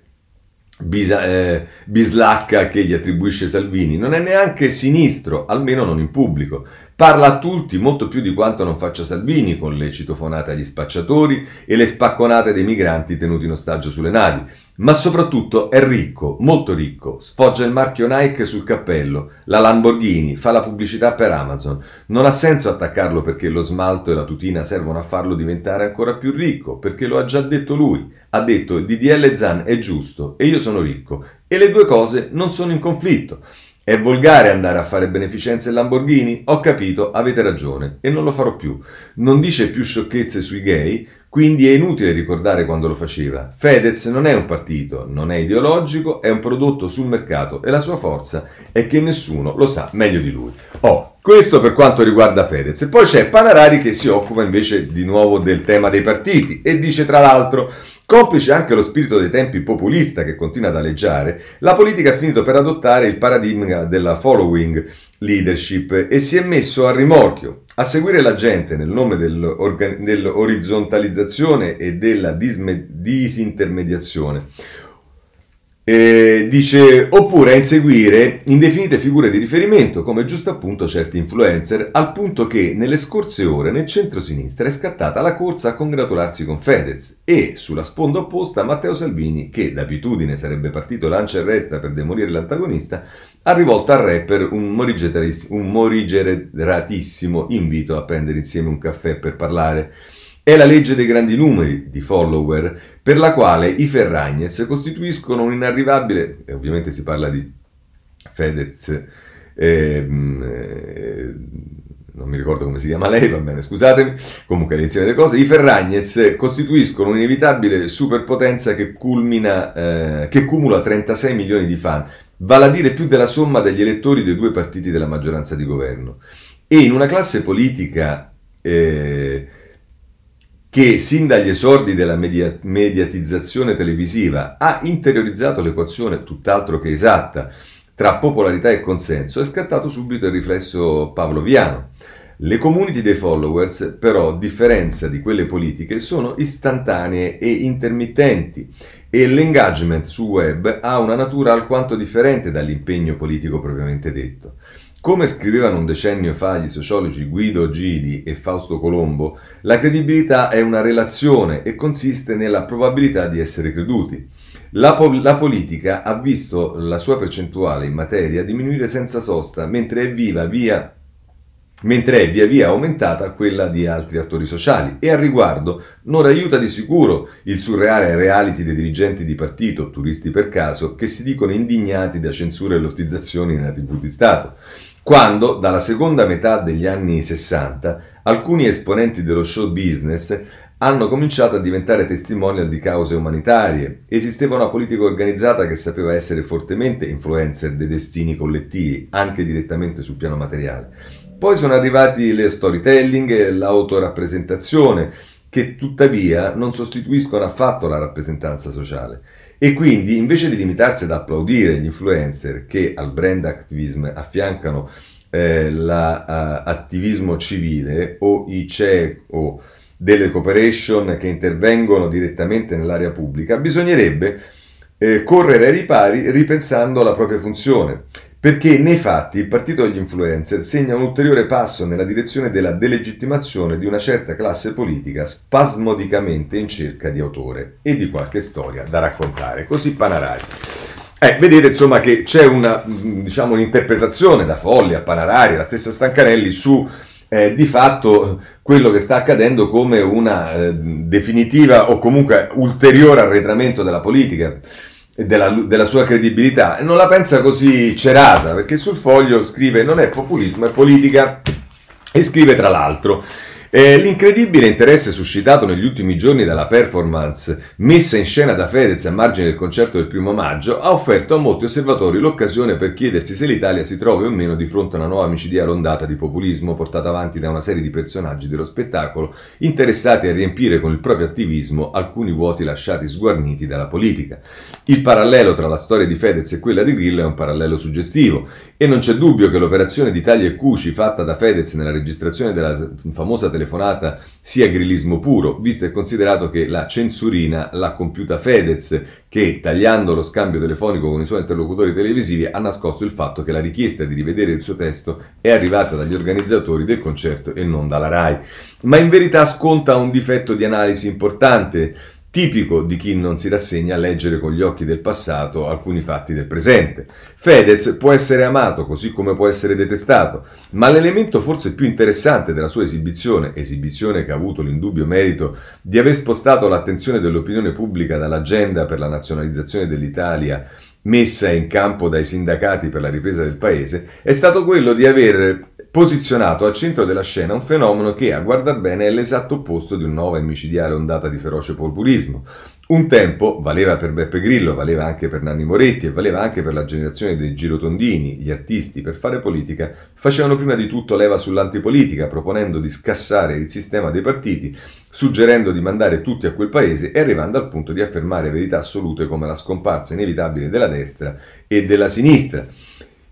Bisa, eh, bislacca che gli attribuisce Salvini, non è neanche sinistro, almeno non in pubblico. Parla a tutti molto più di quanto non faccia Salvini con le citofonate agli spacciatori e le spacconate dei migranti tenuti in ostaggio sulle navi. Ma soprattutto è ricco, molto ricco, sfoggia il marchio Nike sul cappello, la Lamborghini, fa la pubblicità per Amazon. Non ha senso attaccarlo perché lo smalto e la tutina servono a farlo diventare ancora più ricco, perché lo ha già detto lui. Ha detto il DDL Zan è giusto e io sono ricco. E le due cose non sono in conflitto. È volgare andare a fare beneficenze e Lamborghini? Ho capito, avete ragione, e non lo farò più. Non dice più sciocchezze sui gay, quindi è inutile ricordare quando lo faceva. Fedez non è un partito, non è ideologico, è un prodotto sul mercato e la sua forza è che nessuno lo sa meglio di lui. Oh, questo per quanto riguarda Fedez. Poi c'è Panarari che si occupa invece di nuovo del tema dei partiti e dice tra l'altro Complice anche lo spirito dei tempi populista che continua ad aleggiare, la politica ha finito per adottare il paradigma della following leadership e si è messo a rimorchio. A seguire la gente nel nome dell'orizzontalizzazione e della disintermediazione. Eh, dice oppure a inseguire indefinite figure di riferimento come giusto appunto certi influencer al punto che nelle scorse ore nel centro-sinistra è scattata la corsa a congratularsi con Fedez e sulla sponda opposta Matteo Salvini che d'abitudine sarebbe partito lancia e resta per demolire l'antagonista ha rivolto al rapper un, morigeratissimo invito a prendere insieme un caffè per parlare è la legge dei grandi numeri di follower, per la quale i Ferragnez costituiscono un inarrivabile, ovviamente si parla di Fedez, ehm, eh, non mi ricordo come si chiama lei, va bene, scusatemi, comunque l'insieme delle cose, i Ferragnez costituiscono un'inevitabile superpotenza che, culmina, eh, che cumula 36 milioni di fan, vale a dire più della somma degli elettori dei due partiti della maggioranza di governo. E in una classe politica... Eh, che sin dagli esordi della media- mediatizzazione televisiva ha interiorizzato l'equazione tutt'altro che esatta tra popolarità e consenso, è scattato subito il riflesso pavloviano. Le community dei followers, però, a differenza di quelle politiche, sono istantanee e intermittenti e l'engagement su web ha una natura alquanto differente dall'impegno politico propriamente detto. Come scrivevano un decennio fa gli sociologi Guido Gili e Fausto Colombo, la credibilità è una relazione e consiste nella probabilità di essere creduti. La, po- la, politica ha visto la sua percentuale in materia diminuire senza sosta, mentre è, viva via, mentre è via via aumentata quella di altri attori sociali. E al riguardo non aiuta di sicuro il surreale reality dei dirigenti di partito, turisti per caso, che si dicono indignati da censure e lottizzazioni nella TV di Stato quando, dalla seconda metà degli anni 60, alcuni esponenti dello show business hanno cominciato a diventare testimonial di cause umanitarie. Esisteva una politica organizzata che sapeva essere fortemente influencer dei destini collettivi, anche direttamente sul piano materiale. Poi sono arrivati le storytelling e l'autorappresentazione, che tuttavia non sostituiscono affatto la rappresentanza sociale. E quindi, invece di limitarsi ad applaudire gli influencer che al brand activism affiancano eh, l'attivismo la, civile o i CEO delle cooperation che intervengono direttamente nell'area pubblica, bisognerebbe eh, correre ai ripari ripensando la propria funzione perché nei fatti il partito degli influencer segna un ulteriore passo nella direzione della delegittimazione di una certa classe politica spasmodicamente in cerca di autore e di qualche storia da raccontare. Così Panarari. Eh, vedete insomma che c'è una, diciamo, un'interpretazione da Folli a Panarari, la stessa Stancarelli su eh, di fatto quello che sta accadendo come una eh, definitiva o comunque ulteriore arretramento della politica della, della, sua credibilità non la pensa così Cerasa perché sul foglio scrive non è populismo è politica. E scrive tra l'altro eh, l'incredibile interesse suscitato negli ultimi giorni dalla performance messa in scena da Fedez a margine del concerto del primo maggio ha offerto a molti osservatori l'occasione per chiedersi se l'Italia si trovi o meno di fronte a una nuova micidiale ondata di populismo portata avanti da una serie di personaggi dello spettacolo interessati a riempire con il proprio attivismo alcuni vuoti lasciati sguarniti dalla politica. Il parallelo tra la storia di Fedez e quella di Grillo è un parallelo suggestivo e non c'è dubbio che l'operazione di taglia e cuci fatta da Fedez nella registrazione della famosa telefonata sia grillismo puro, visto e considerato che la censurina l'ha compiuta Fedez, che tagliando lo scambio telefonico con i suoi interlocutori televisivi ha nascosto il fatto che la richiesta di rivedere il suo testo è arrivata dagli organizzatori del concerto e non dalla RAI. Ma in verità sconta un difetto di analisi importante tipico di chi non si rassegna a leggere con gli occhi del passato alcuni fatti del presente. Fedez può essere amato così come può essere detestato, ma l'elemento forse più interessante della sua esibizione, esibizione che ha avuto l'indubbio merito di aver spostato l'attenzione dell'opinione pubblica dall'agenda per la nazionalizzazione dell'Italia messa in campo dai sindacati per la ripresa del paese, è stato quello di aver posizionato al centro della scena un fenomeno che, a guardar bene, è l'esatto opposto di una nuova e micidiale ondata di feroce populismo. Un tempo valeva per Beppe Grillo, valeva anche per Nanni Moretti e valeva anche per la generazione dei girotondini, gli artisti, per fare politica, facevano prima di tutto leva sull'antipolitica, proponendo di scassare il sistema dei partiti, suggerendo di mandare tutti a quel paese e arrivando al punto di affermare verità assolute come la scomparsa inevitabile della destra e della sinistra.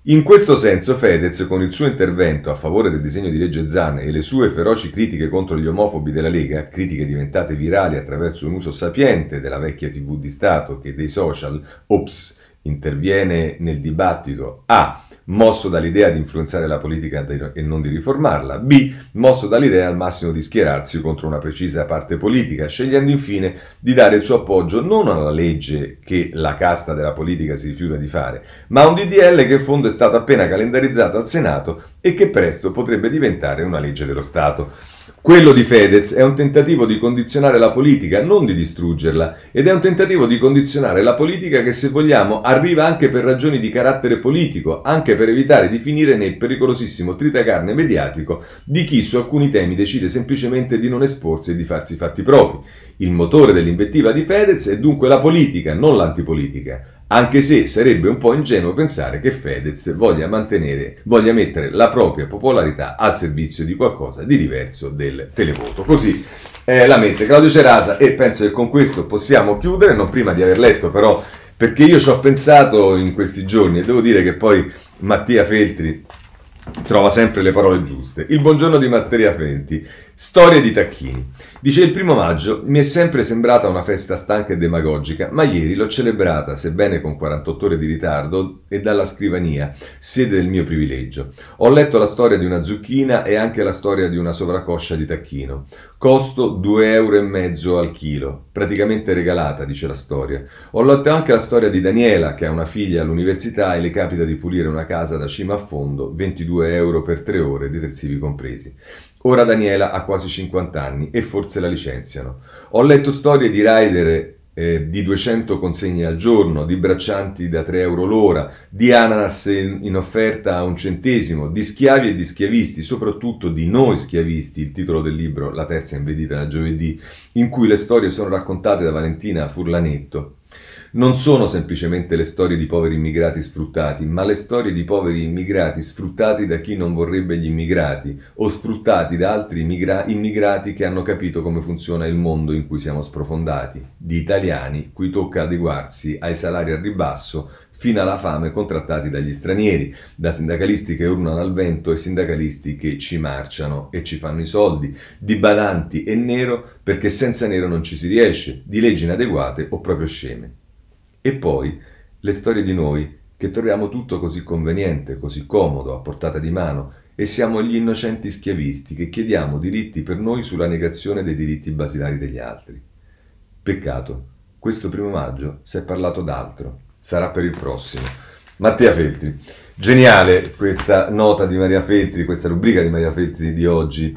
In questo senso Fedez, con il suo intervento a favore del disegno di legge Zan e le sue feroci critiche contro gli omofobi della Lega, critiche diventate virali attraverso un uso sapiente della vecchia TV di Stato che dei social, ops, interviene nel dibattito A mosso dall'idea di influenzare la politica e non di riformarla, B, mosso dall'idea al massimo di schierarsi contro una precisa parte politica, scegliendo infine di dare il suo appoggio non alla legge che la casta della politica si rifiuta di fare, ma a un DDL che in fondo è stato appena calendarizzato al Senato e che presto potrebbe diventare una legge dello Stato. Quello di Fedez è un tentativo di condizionare la politica, non di distruggerla, ed è un tentativo di condizionare la politica che, se vogliamo, arriva anche per ragioni di carattere politico, anche per evitare di finire nel pericolosissimo tritacarne mediatico di chi su alcuni temi decide semplicemente di non esporsi e di farsi i fatti propri. Il motore dell'invettiva di Fedez è dunque la politica, non l'antipolitica anche se sarebbe un po' ingenuo pensare che Fedez voglia voglia mettere la propria popolarità al servizio di qualcosa di diverso del televoto. Così eh, la mette Claudio Cerasa e penso che con questo possiamo chiudere, non prima di aver letto però, perché io ci ho pensato in questi giorni e devo dire che poi Mattia Feltri trova sempre le parole giuste. Il buongiorno di Mattia Fenti. Storia di Tacchini. Dice il primo maggio mi è sempre sembrata una festa stanca e demagogica, ma ieri l'ho celebrata, sebbene con 48 ore di ritardo, e dalla scrivania, sede del mio privilegio. Ho letto la storia di una zucchina e anche la storia di una sovracoscia di tacchino. Costo 2 euro al chilo, praticamente regalata, dice la storia. Ho letto anche la storia di Daniela, che ha una figlia all'università e le capita di pulire una casa da cima a fondo, 22 euro per tre ore, detersivi compresi. Ora Daniela ha quasi 50 anni e forse la licenziano. Ho letto storie di rider eh, di 200 consegne al giorno, di braccianti da 3 euro l'ora, di ananas in, in, offerta a un centesimo, di schiavi e di schiavisti, soprattutto di noi schiavisti, il titolo del libro La terza in vendita da giovedì, in cui le storie sono raccontate da Valentina Furlanetto non sono semplicemente le storie di poveri immigrati sfruttati, ma le storie di poveri immigrati sfruttati da chi non vorrebbe gli immigrati o sfruttati da altri immigra- immigrati che hanno capito come funziona il mondo in cui siamo sprofondati, di italiani cui tocca adeguarsi ai salari a ribasso fino alla fame contrattati dagli stranieri, da sindacalisti che urlano al vento e sindacalisti che ci marciano e ci fanno i soldi, di badanti e nero perché senza nero non ci si riesce, di leggi inadeguate o proprio sceme. E poi le storie di noi, che troviamo tutto così conveniente, così comodo, a portata di mano, e siamo gli innocenti schiavisti che chiediamo diritti per noi sulla negazione dei diritti basilari degli altri. Peccato, questo primo maggio si è parlato d'altro, sarà per il prossimo. Mattia Feltri. Geniale questa nota di Maria Feltri, questa rubrica di Maria Feltri di oggi.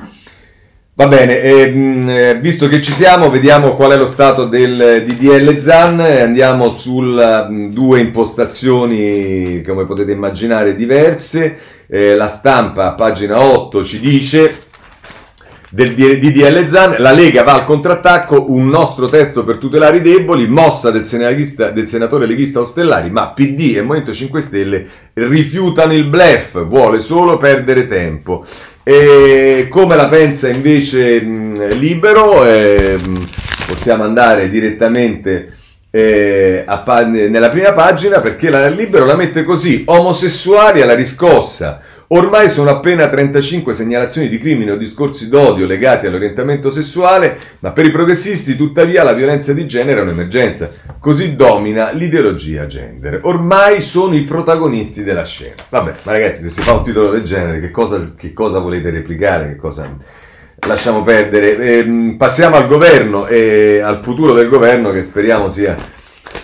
Va bene, ehm, eh, visto che ci siamo, vediamo qual è lo stato del DDL ZAN. Andiamo su mm, due impostazioni, come potete immaginare, diverse. Eh, la stampa, pagina 8, ci dice del DDL ZAN, la Lega va al contrattacco, un nostro testo per tutelare i deboli, mossa del, del senatore leghista Ostellari, ma PD e Movimento 5 Stelle rifiutano il blef, vuole solo perdere tempo. E come la pensa invece mh, Libero? Eh, possiamo andare direttamente eh, pa- nella prima pagina perché la Libero la mette così: omosessuali alla riscossa. Ormai sono appena 35 segnalazioni di crimini o discorsi d'odio legati all'orientamento sessuale, ma per i progressisti tuttavia la violenza di genere è un'emergenza. Così domina l'ideologia gender. Ormai sono i protagonisti della scena. Vabbè, ma ragazzi, se si fa un titolo del genere, che cosa, che cosa volete replicare? Che cosa... Lasciamo perdere. Eh, passiamo al governo e al futuro del governo che speriamo sia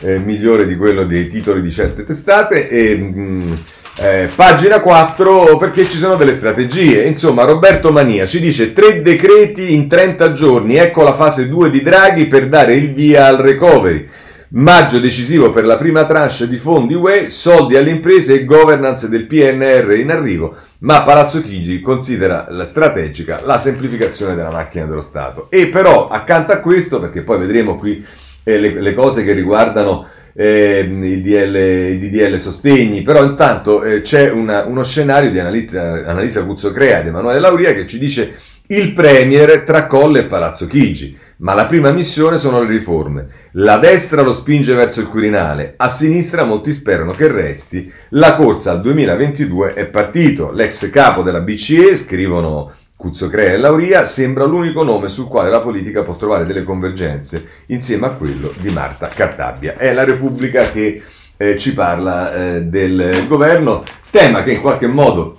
eh, migliore di quello dei titoli di certe testate. E, mh, mm, eh, pagina 4 perché ci sono delle strategie. Insomma, Roberto Mania ci dice tre decreti in 30 giorni. Ecco la fase 2 di Draghi per dare il via al recovery. Maggio decisivo per la prima tranche di fondi UE, soldi alle imprese e governance del PNR in arrivo, ma Palazzo Chigi considera la strategica la semplificazione della macchina dello Stato. E però accanto a questo, perché poi vedremo qui eh, le, le, cose che riguardano eh, il, DL, il, DDL Sostegni, però intanto eh, c'è una, uno scenario di Annalisa, Annalisa Cuzzocrea ed Emanuele Lauria che ci dice il Premier tra Colle e Palazzo Chigi. Ma la prima missione sono le riforme. La destra lo spinge verso il Quirinale, a sinistra molti sperano che resti. La corsa al 2022 è partito. L'ex capo della BCE, scrivono Cuzzocrea e Lauria, sembra l'unico nome sul quale la politica può trovare delle convergenze insieme a quello di Marta Cartabia. È la Repubblica che eh, ci parla eh, del governo, tema che in qualche modo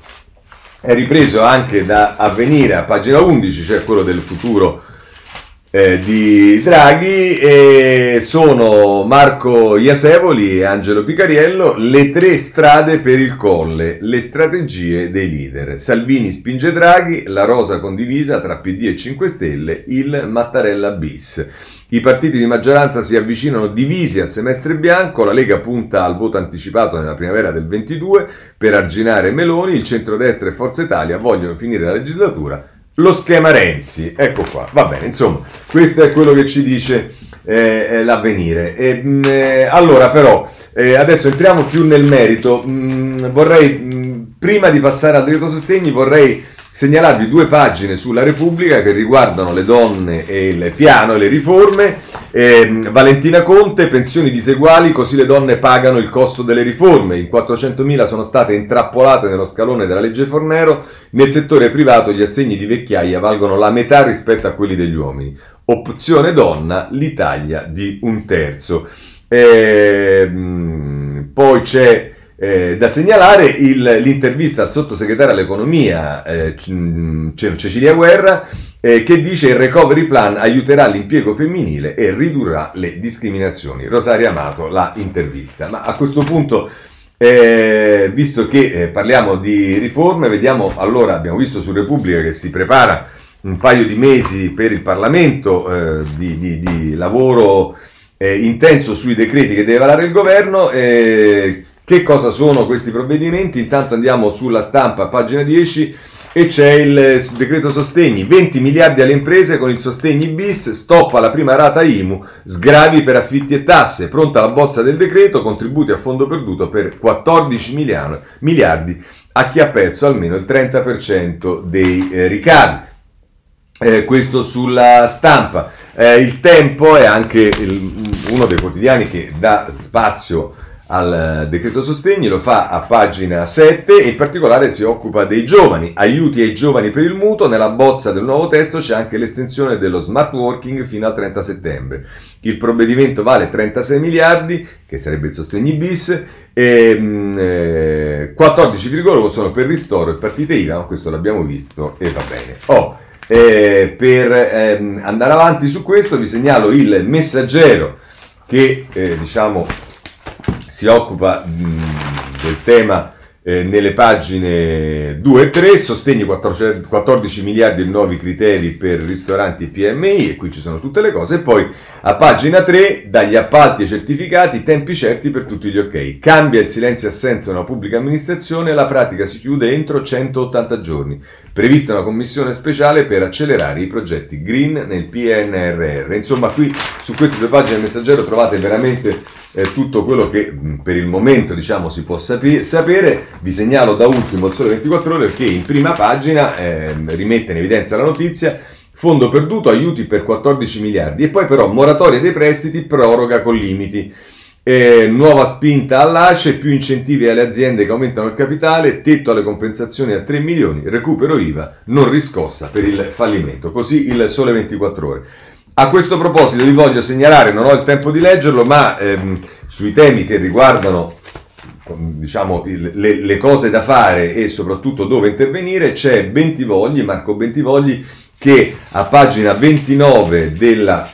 è ripreso anche da avvenire a pagina 11, cioè quello del futuro eh, di Draghi e sono Marco Iasevoli e Angelo Picariello le tre strade per il colle, le strategie dei leader. Salvini spinge Draghi, la rosa condivisa tra PD e 5 Stelle, il Mattarella bis. I partiti di maggioranza si avvicinano divisi al semestre bianco, la Lega punta al voto anticipato nella primavera del 22 per arginare Meloni, il centrodestra e Forza Italia vogliono finire la legislatura lo schema Renzi, ecco qua, va bene, insomma, questo è quello che ci dice eh, eh l'avvenire. E, mh, mm, eh, allora però, eh, adesso entriamo più nel merito, mh, mm, vorrei, mh, mm, prima di passare al decreto sostegni, vorrei segnalarvi due pagine sulla Repubblica che riguardano le donne e il piano e le riforme. Eh, Valentina Conte, pensioni diseguali, così le donne pagano il costo delle riforme. In 400.000 sono state intrappolate nello scalone della legge Fornero. Nel settore privato gli assegni di vecchiaia valgono la metà rispetto a quelli degli uomini. Opzione donna, l'Italia di un terzo. Eh, poi c'è eh, da segnalare il, l'intervista al sottosegretario all'economia eh, Cecilia Guerra eh, che dice il recovery plan aiuterà l'impiego femminile e ridurrà le discriminazioni. Rosaria Amato la intervista. Ma a questo punto, eh, visto che eh, parliamo di riforme, vediamo allora, abbiamo visto su Repubblica che si prepara un paio di mesi per il Parlamento eh, di, di, di, lavoro intenso sui decreti che deve varare il governo. Che cosa sono questi provvedimenti? Intanto andiamo sulla stampa, pagina 10, e c'è il decreto sostegni, 20 miliardi alle imprese con il sostegni bis, stop alla prima rata IMU, sgravi per affitti e tasse, pronta la bozza del decreto, contributi a fondo perduto per 14 miliardi a chi ha perso almeno il 30% dei eh, ricavi. Eh, questo sulla stampa. Eh, il tempo è anche il, uno dei quotidiani che dà spazio al eh, decreto sostegni, lo fa a pagina 7 e in particolare si occupa dei giovani, aiuti ai giovani per il mutuo, nella bozza del nuovo testo c'è anche l'estensione dello smart working fino al 30 settembre. Il provvedimento vale 36 miliardi, che sarebbe il sostegni bis, e eh, 14,1 sono per ristoro e partite IVA, questo l'abbiamo visto e va bene. Oh, eh, per ehm, andare avanti su questo vi segnalo il messaggero che eh, diciamo si occupa mh, del tema eh, nelle pagine 2 e 3, sostegni 14, 14 miliardi di nuovi criteri per ristoranti e PMI, e qui ci sono tutte le cose, e poi a pagina 3, dagli appalti ai certificati, tempi certi per tutti gli ok. Cambia il silenzio assenza nella pubblica amministrazione, la pratica si chiude entro 180 giorni. Prevista una commissione speciale per accelerare i progetti green nel PNRR. Insomma, qui su queste due pagine del messaggero trovate veramente eh, tutto quello che mh, per il momento diciamo si può sapi- sapere. Vi segnalo da ultimo il Sole 24 Ore che in prima pagina eh, rimette in evidenza la notizia fondo perduto, aiuti per 14 miliardi e poi però moratoria dei prestiti, proroga con limiti. Eh, nuova spinta all'ACE, più incentivi alle aziende che aumentano il capitale, tetto alle compensazioni a 3 milioni, recupero IVA, non riscossa per il fallimento. Così il sole 24 ore. A questo proposito vi voglio segnalare, non ho il tempo di leggerlo, ma ehm, sui temi che riguardano diciamo, il, le, le, cose da fare e soprattutto dove intervenire, c'è Bentivogli, Marco Bentivogli, che a pagina 29 della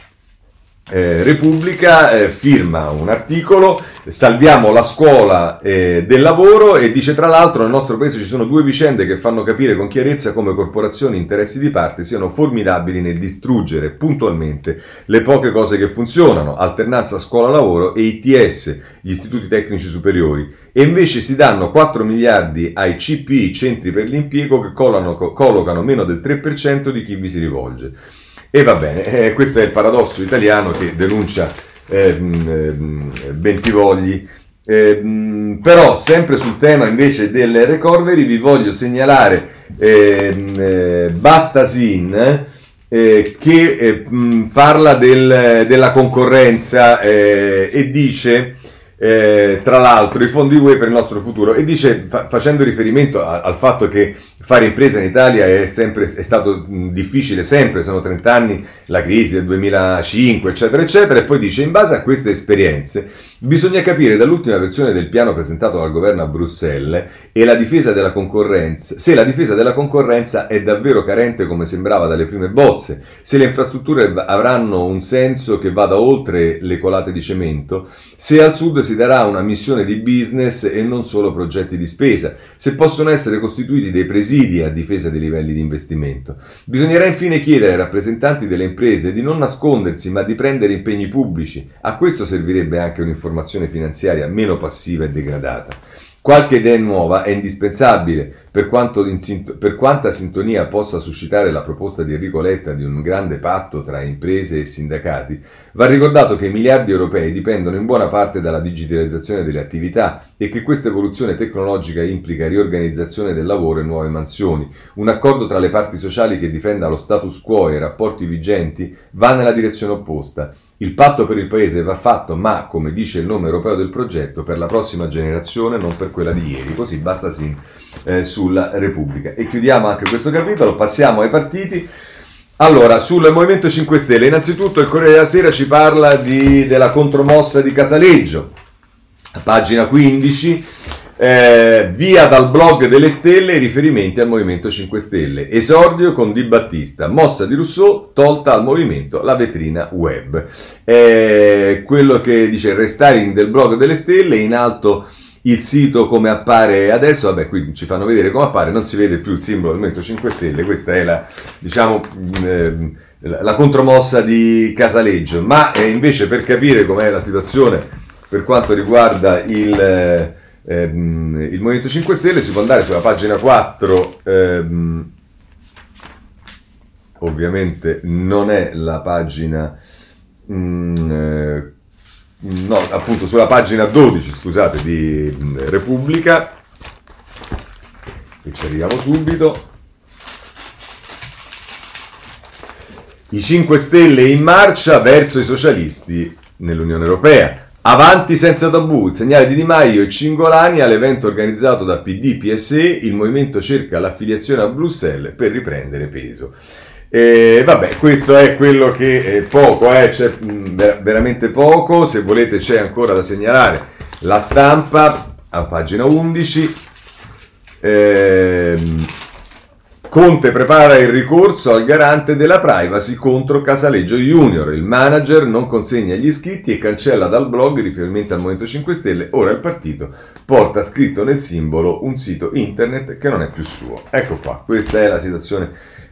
eh, Repubblica eh, firma un articolo, salviamo la scuola eh, del lavoro e dice tra l'altro nel nostro paese ci sono due vicende che fanno capire con chiarezza come corporazioni e interessi di parte siano formidabili nel distruggere puntualmente le poche cose che funzionano, alternanza scuola-lavoro e ITS, gli istituti tecnici superiori, e invece si danno 4 miliardi ai CPI, centri per l'impiego, che collano, collocano meno del 3% di chi vi si rivolge. E va bene, eh, questo è il paradosso italiano che denuncia eh, Bentivogli. Eh, però sempre sul tema invece del recovery vi voglio segnalare ehm, eh, Bastasin eh, che eh, parla del, della concorrenza eh, e dice eh, tra l'altro i fondi UE per il nostro futuro. E dice fa, facendo riferimento a, al fatto che fare impresa in Italia è, sempre, è stato difficile sempre, sono 30 anni la crisi del 2005 eccetera eccetera e poi dice in base a queste esperienze bisogna capire dall'ultima versione del piano presentato dal governo a Bruxelles la se la difesa della concorrenza è davvero carente come sembrava dalle prime bozze se le infrastrutture avranno un senso che vada oltre le colate di cemento se al sud si darà una missione di business e non solo progetti di spesa se possono essere costituiti dei presidi a difesa dei livelli di investimento. Bisognerà infine chiedere ai rappresentanti delle imprese di non nascondersi ma di prendere impegni pubblici. A questo servirebbe anche un'informazione finanziaria meno passiva e degradata. Qualche idea nuova è indispensabile per, in, per, quanta sintonia possa suscitare la proposta di Enrico Letta di un grande patto tra imprese e sindacati. Va ricordato che i miliardi europei dipendono in buona parte dalla digitalizzazione delle attività e che questa evoluzione tecnologica implica riorganizzazione del lavoro e nuove mansioni. Un accordo tra le parti sociali che difenda lo status quo e i rapporti vigenti va nella direzione opposta. Il patto per il paese va fatto, ma, come dice il nome europeo del progetto, per la prossima generazione, non per quella di ieri. Così basta sì eh, sulla Repubblica. E chiudiamo anche questo capitolo, passiamo ai partiti. Allora, sul Movimento 5 Stelle, innanzitutto il Corriere della Sera ci parla di, della contromossa di Casaleggio, pagina 15 eh, via dal blog delle stelle i riferimenti al Movimento 5 Stelle. Esordio con Di Battista. Mossa di Rousseau tolta al movimento la vetrina web. Eh, quello che dice il restyling del blog delle stelle in alto il sito come appare adesso, vabbè qui ci fanno vedere come appare, non si vede più il simbolo del Movimento 5 Stelle, questa è la, diciamo, eh, la contromossa di Casaleggio, ma eh, invece per capire com'è la situazione per quanto riguarda il, eh, ehm, il Movimento 5 Stelle si può andare sulla pagina 4, ehm, ovviamente non è la pagina... Mm, eh, no, appunto sulla pagina 12, scusate, di Repubblica, e ci arriviamo subito. I 5 Stelle in marcia verso i socialisti nell'Unione Europea. Avanti senza tabù, il segnale di Di Maio e Cingolani all'evento organizzato da PD PSE, il movimento cerca l'affiliazione a Bruxelles per riprendere peso. E vabbè, questo è quello che è poco, eh, c'è veramente poco, se volete c'è ancora da segnalare la stampa a pagina 11. Ehm, Conte prepara il ricorso al garante della privacy contro Casaleggio Junior. Il manager non consegna gli iscritti e cancella dal blog riferimento al Movimento 5 Stelle. Ora il partito porta scritto nel simbolo un sito internet che non è più suo. Ecco qua, questa è la situazione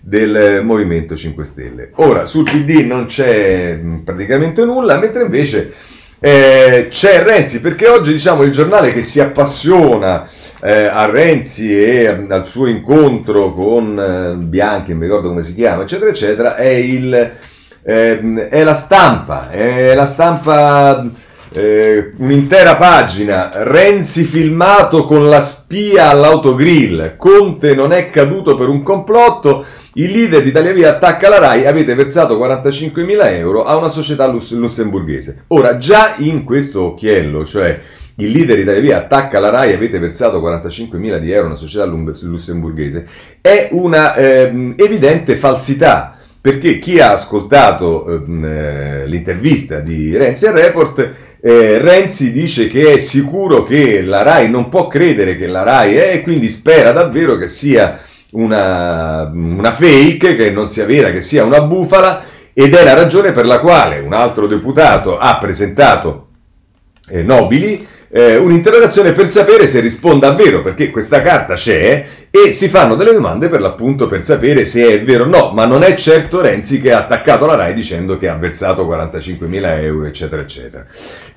del Movimento 5 Stelle. Ora sul PD non c'è praticamente nulla, mentre invece eh, c'è Renzi, perché oggi diciamo il giornale che si appassiona eh, a Renzi e al suo incontro con eh, Bianchi, non mi ricordo come si chiama, eccetera, eccetera, è, il, eh, è la stampa, è la stampa, eh, un'intera pagina, Renzi filmato con la spia all'autogrill, Conte non è caduto per un complotto, Il leader di Italia Via attacca la RAI, avete versato 45.000 euro a una società lus- lussemburghese. Ora, già in questo occhiello, cioè il leader di Italia Via attacca la RAI, avete versato 45.000 di euro a una società lussemburghese, è una ehm, evidente falsità. Perché chi ha ascoltato ehm, eh, l'intervista di Renzi al Report eh, Renzi dice che è sicuro che la RAI non può credere che la RAI è e quindi spera davvero che sia una, una fake, che non sia vera, che sia una bufala ed è la ragione per la quale un altro deputato ha presentato eh, Nobili eh, un'interrogazione per sapere se risponda a vero, perché questa carta c'è e si fanno delle domande per l'appunto per sapere se è vero o no, ma non è certo Renzi che ha attaccato la RAI dicendo che ha versato 45 mila euro, eccetera, eccetera.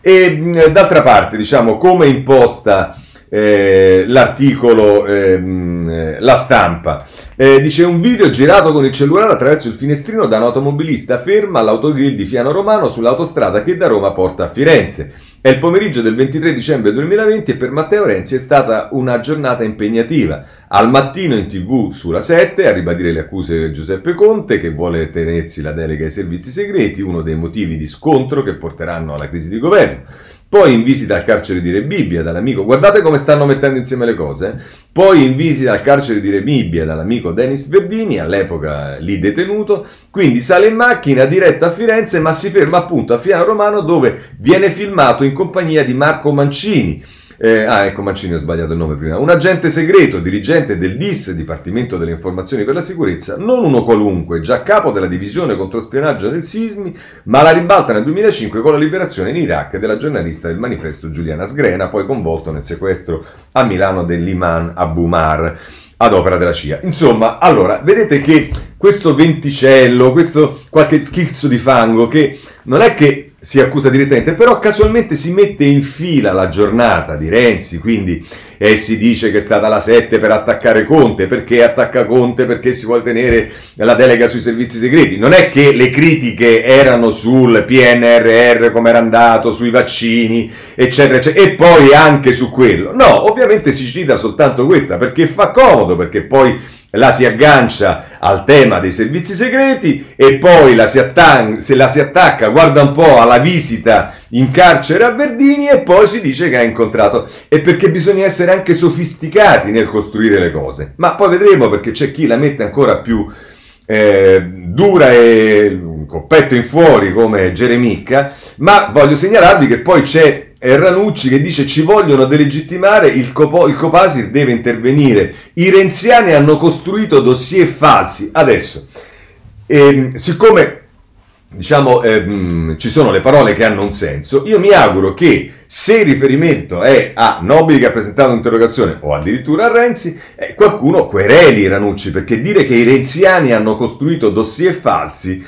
E d'altra parte, diciamo, come imposta eh, l'articolo ehm, La Stampa. Eh, dice un video girato con il cellulare attraverso il finestrino da un automobilista ferma all'autogrill di Fiano Romano sull'autostrada che da Roma porta a Firenze. È il pomeriggio del 23 dicembre 2020 e per Matteo Renzi è stata una giornata impegnativa. Al mattino in tv sulla 7 a ribadire le accuse di Giuseppe Conte che vuole tenersi la delega ai servizi segreti, uno dei motivi di scontro che porteranno alla crisi di governo. Poi in visita al carcere di Rebibbia dall'amico, guardate come stanno mettendo insieme le cose. Eh? Poi in visita al carcere di Rebibbia dall'amico Denis Verdini, all'epoca lì detenuto. Quindi sale in macchina diretta a Firenze, ma si ferma appunto a Fiano Romano dove viene filmato in compagnia di Marco Mancini eh, ah, ecco, Mancini ho sbagliato il nome prima. Un agente segreto, dirigente del DIS, Dipartimento delle Informazioni per la Sicurezza, non uno qualunque, già capo della divisione contro spionaggio del Sismi, ma la ribalta nel 2005 con la liberazione in Iraq della giornalista del manifesto Giuliana Sgrena, poi coinvolto nel sequestro a Milano dell'Iman Abu Mar ad opera della CIA. Insomma, allora, vedete che questo venticello, questo qualche schizzo di fango che non è che si accusa direttamente, però casualmente si mette in fila la giornata di Renzi, quindi eh, si dice che è stata la 7 per attaccare Conte, perché attacca Conte? Perché si vuole tenere la delega sui servizi segreti. Non è che le critiche erano sul PNRR, come era andato, sui vaccini, eccetera, eccetera, e poi anche su quello. No, ovviamente si cita soltanto questa, perché fa comodo, perché poi la si aggancia al tema dei servizi segreti e poi la si attacca, se la si attacca, guarda un po' alla visita in carcere a Verdini e poi si dice che ha incontrato. E perché bisogna essere anche sofisticati nel costruire le cose. Ma poi vedremo perché c'è chi la mette ancora più eh, dura e col petto in fuori come Geremicca, ma voglio segnalarvi che poi c'è Ranucci che dice ci vogliono delegittimare, il, Copo, il Copasir deve intervenire. I renziani hanno costruito dossier falsi. Adesso, ehm, siccome diciamo ehm, ci sono le parole che hanno un senso, io mi auguro che se il riferimento è a Nobili che ha presentato un'interrogazione o addirittura a Renzi, eh, qualcuno quereli Ranucci perché dire che i renziani hanno costruito dossier falsi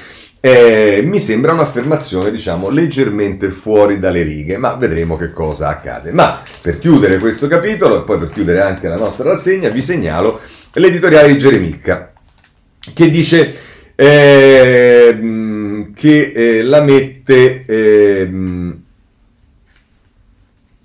eh, mi sembra un'affermazione, diciamo, leggermente fuori dalle righe, ma vedremo che cosa accade. Ma per chiudere questo capitolo e poi per chiudere anche la nostra rassegna, vi segnalo l'editoriale di Geremicca, che dice eh, che eh, la mette... Ehm,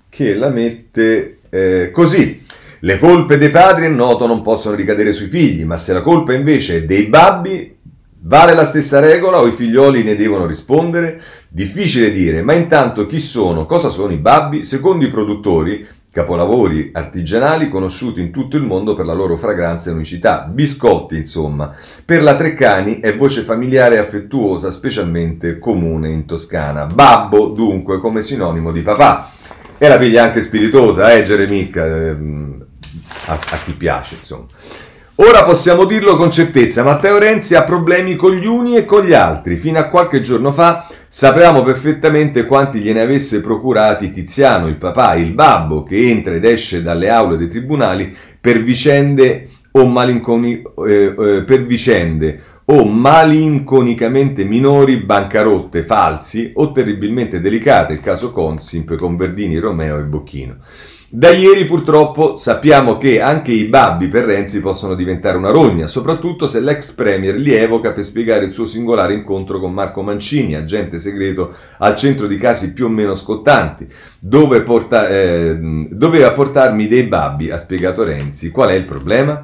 che la mette eh, così. Le colpe dei padri, è noto, non possono ricadere sui figli, ma se la colpa invece è dei babbi, Vale la stessa regola o i figlioli ne devono rispondere? Difficile dire, ma intanto chi sono, cosa sono i babbi? Secondo i produttori, capolavori artigianali conosciuti in tutto il mondo per la loro fragranza e unicità, biscotti insomma. Per la Treccani è voce familiare e affettuosa, specialmente comune in Toscana. Babbo dunque come sinonimo di papà. E la figlia anche spiritosa, eh Geremicca, ehm, a, a chi piace insomma. Ora possiamo dirlo con certezza, Matteo Renzi ha problemi con gli uni e con gli altri. Fino a qualche giorno fa sapevamo perfettamente quanti gliene avesse procurati Tiziano, il papà, il babbo, che entra ed esce dalle aule dei tribunali per vicende o, malinconi, eh, eh, per vicende o malinconicamente minori, bancarotte, falsi o terribilmente delicate, il caso Consimp con Verdini, Romeo e Bocchino. Da ieri purtroppo sappiamo che anche i babbi per Renzi possono diventare una rogna, soprattutto se l'ex premier li evoca per spiegare il suo singolare incontro con Marco Mancini, agente segreto al centro di casi più o meno scottanti. Dove porta, eh, doveva portarmi dei babbi, ha spiegato Renzi. Qual è il problema?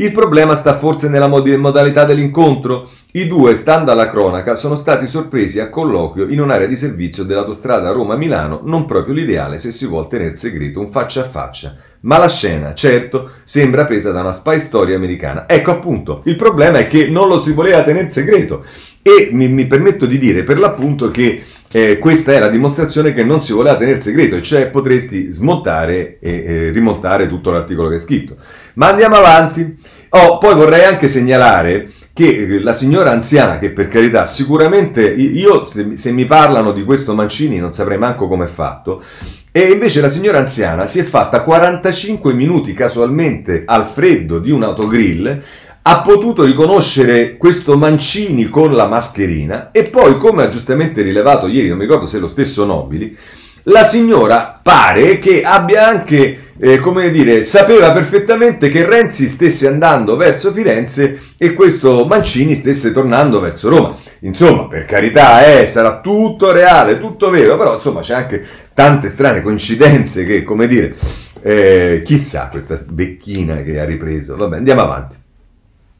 Il problema sta forse nella mod- modalità dell'incontro? I due, stando alla cronaca, sono stati sorpresi a colloquio in un'area di servizio dell'autostrada Roma-Milano, non proprio l'ideale se si vuol tenere segreto un faccia a faccia. Ma la scena, certo, sembra presa da una spy story americana. Ecco appunto, il problema è che non lo si voleva tenere segreto. E mi, mi permetto di dire per l'appunto che eh, questa è la dimostrazione che non si voleva tenere segreto, e cioè potresti smontare e, e rimontare tutto l'articolo che è scritto. Ma andiamo avanti. Oh, poi vorrei anche segnalare che eh, la signora anziana, che per carità sicuramente io se, se mi parlano di questo Mancini non saprei manco come è fatto, e invece la signora anziana si è fatta 45 minuti casualmente al freddo di un autogrill, ha potuto riconoscere questo Mancini con la mascherina e poi, come ha giustamente rilevato ieri, non mi ricordo se lo stesso Nobili, la signora pare che abbia anche, eh, come dire, sapeva perfettamente che Renzi stesse andando verso Firenze e questo Mancini stesse tornando verso Roma. Insomma, per carità, eh, sarà tutto reale, tutto vero, però insomma c'è anche tante strane coincidenze che, come dire, eh, chissà questa becchina che ha ripreso. Vabbè, andiamo avanti.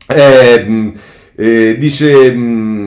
Eh, eh, dice, mh,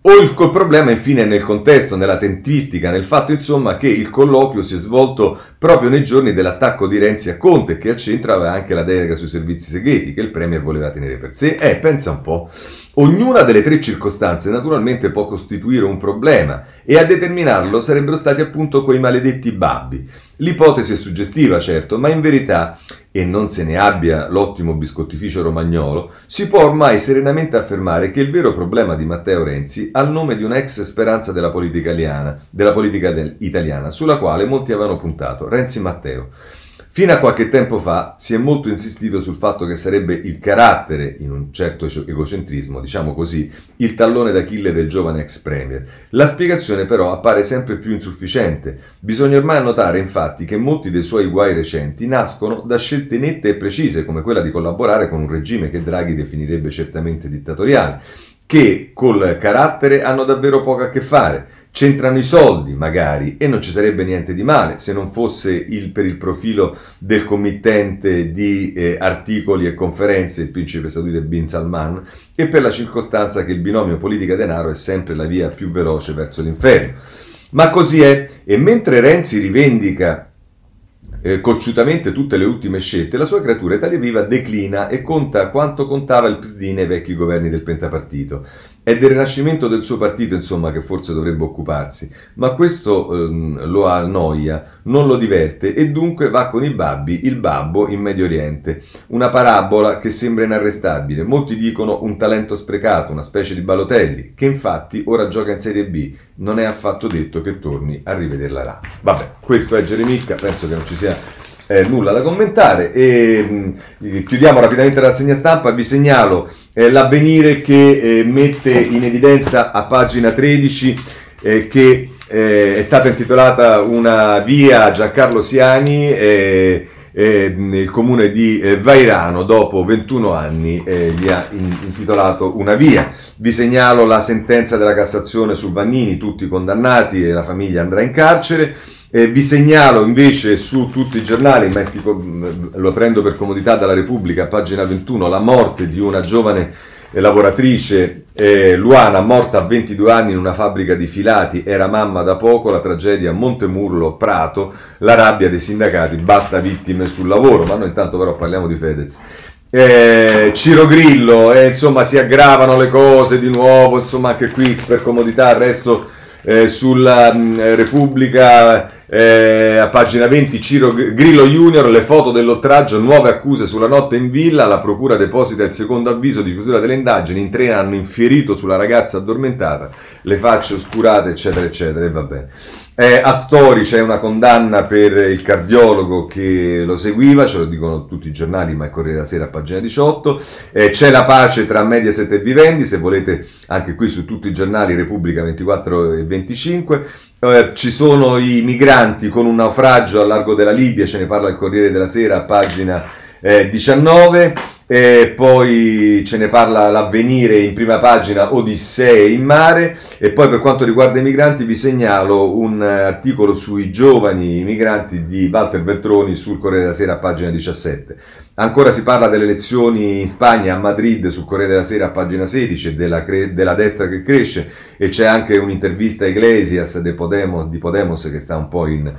o il, il, problema infine nel contesto, nella tempistica, nel fatto insomma che il colloquio si è svolto proprio nei giorni dell'attacco di Renzi a Conte che al centro aveva anche la delega sui servizi segreti che il Premier voleva tenere per sé. Eh, pensa un po'. Ognuna delle tre circostanze naturalmente può costituire un problema e a determinarlo sarebbero stati appunto quei maledetti babbi. L'ipotesi è suggestiva, certo, ma in verità, e non se ne abbia l'ottimo biscottificio romagnolo, si può ormai serenamente affermare che il vero problema di Matteo Renzi ha il nome di una ex speranza della politica italiana, della politica italiana sulla quale molti avevano puntato, Renzi Matteo. Fino a qualche tempo fa si è molto insistito sul fatto che sarebbe il carattere, in un certo egocentrismo, diciamo così, il tallone d'Achille del giovane ex premier. La spiegazione però appare sempre più insufficiente. Bisogna ormai notare infatti che molti dei suoi guai recenti nascono da scelte nette e precise, come quella di collaborare con un regime che Draghi definirebbe certamente dittatoriale, che col carattere hanno davvero poco a che fare. C'entrano i soldi, magari, e non ci sarebbe niente di male se non fosse il, per il profilo del committente di eh, articoli e conferenze, il principe saudita Bin Salman, e per la circostanza che il binomio politica-denaro è sempre la via più veloce verso l'inferno. Ma così è, e mentre Renzi rivendica eh, cocciutamente tutte le ultime scelte, la sua creatura Italia Viva declina e conta quanto contava il PSD nei vecchi governi del pentapartito. È del rinascimento del suo partito, insomma, che forse dovrebbe occuparsi, ma questo ehm, lo annoia, non lo diverte e dunque va con i babbi, il babbo in Medio Oriente. Una parabola che sembra inarrestabile. Molti dicono un talento sprecato, una specie di Balotelli, che infatti ora gioca in Serie B. Non è affatto detto che torni a rivederla là. Vabbè, questo è Geremicca, penso che non ci sia eh, nulla da commentare e mh, mm, chiudiamo rapidamente la rassegna stampa vi segnalo eh, l'avvenire che eh, mette in evidenza a pagina 13 eh, che eh, è stata intitolata una via a Giancarlo Siani eh, il comune di Vairano dopo 21 anni gli ha intitolato una via. Vi segnalo la sentenza della Cassazione su Vannini, tutti condannati e la famiglia andrà in carcere. Eh, vi segnalo invece su tutti i giornali, ma lo prendo per comodità dalla Repubblica, pagina 21, la morte di una giovane eh, lavoratrice eh, Luana, morta a 22 anni in una fabbrica di filati, era mamma da poco, la tragedia a Montemurlo, Prato, la rabbia dei sindacati, basta vittime sul lavoro, ma noi intanto però parliamo di Fedez. Eh, Ciro Grillo, eh, insomma si aggravano le cose di nuovo, insomma anche qui per comodità resto eh, sulla mh, mm, Repubblica eh, a pagina 20 Ciro Grillo Junior, le foto dell'oltraggio, nuove accuse sulla notte in villa, la procura deposita il secondo avviso di chiusura delle indagini, in tre hanno infierito sulla ragazza addormentata, le facce oscurate eccetera eccetera e va bene. Eh, a Stori c'è una condanna per il cardiologo che lo seguiva, ce lo dicono tutti i giornali, ma è Corriere della Sera a pagina 18. Eh, c'è la pace tra Mediaset e Vivendi, se volete anche qui su tutti i giornali Repubblica 24 e 25. Eh, ci sono i migranti con un naufragio al largo della Libia, ce ne parla il Corriere della Sera a pagina 19. E poi ce ne parla l'avvenire in prima pagina Odissee in mare e poi per quanto riguarda i migranti vi segnalo un articolo sui giovani migranti di Walter Beltroni sul Corriere della Sera a pagina 17. Ancora si parla delle elezioni in Spagna, a Madrid, sul Corriere della Sera a pagina 16, della, della destra che cresce e c'è anche un'intervista a Iglesias Podemos, di Podemos che sta un po' in,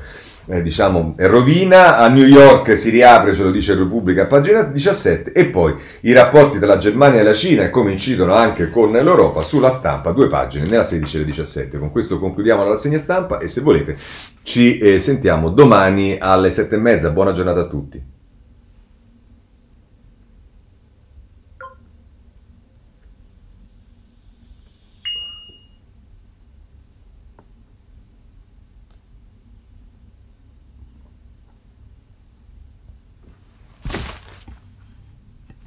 eh, diciamo, rovina. A New York si riapre, ce lo dice Repubblica pagina 17, e poi i rapporti tra la Germania e la Cina e come incidono anche con l'Europa sulla stampa, due pagine, nella 16 e 17. Con questo concludiamo la rassegna stampa e se volete ci eh, sentiamo domani alle 7 e mezza. Buona giornata a tutti.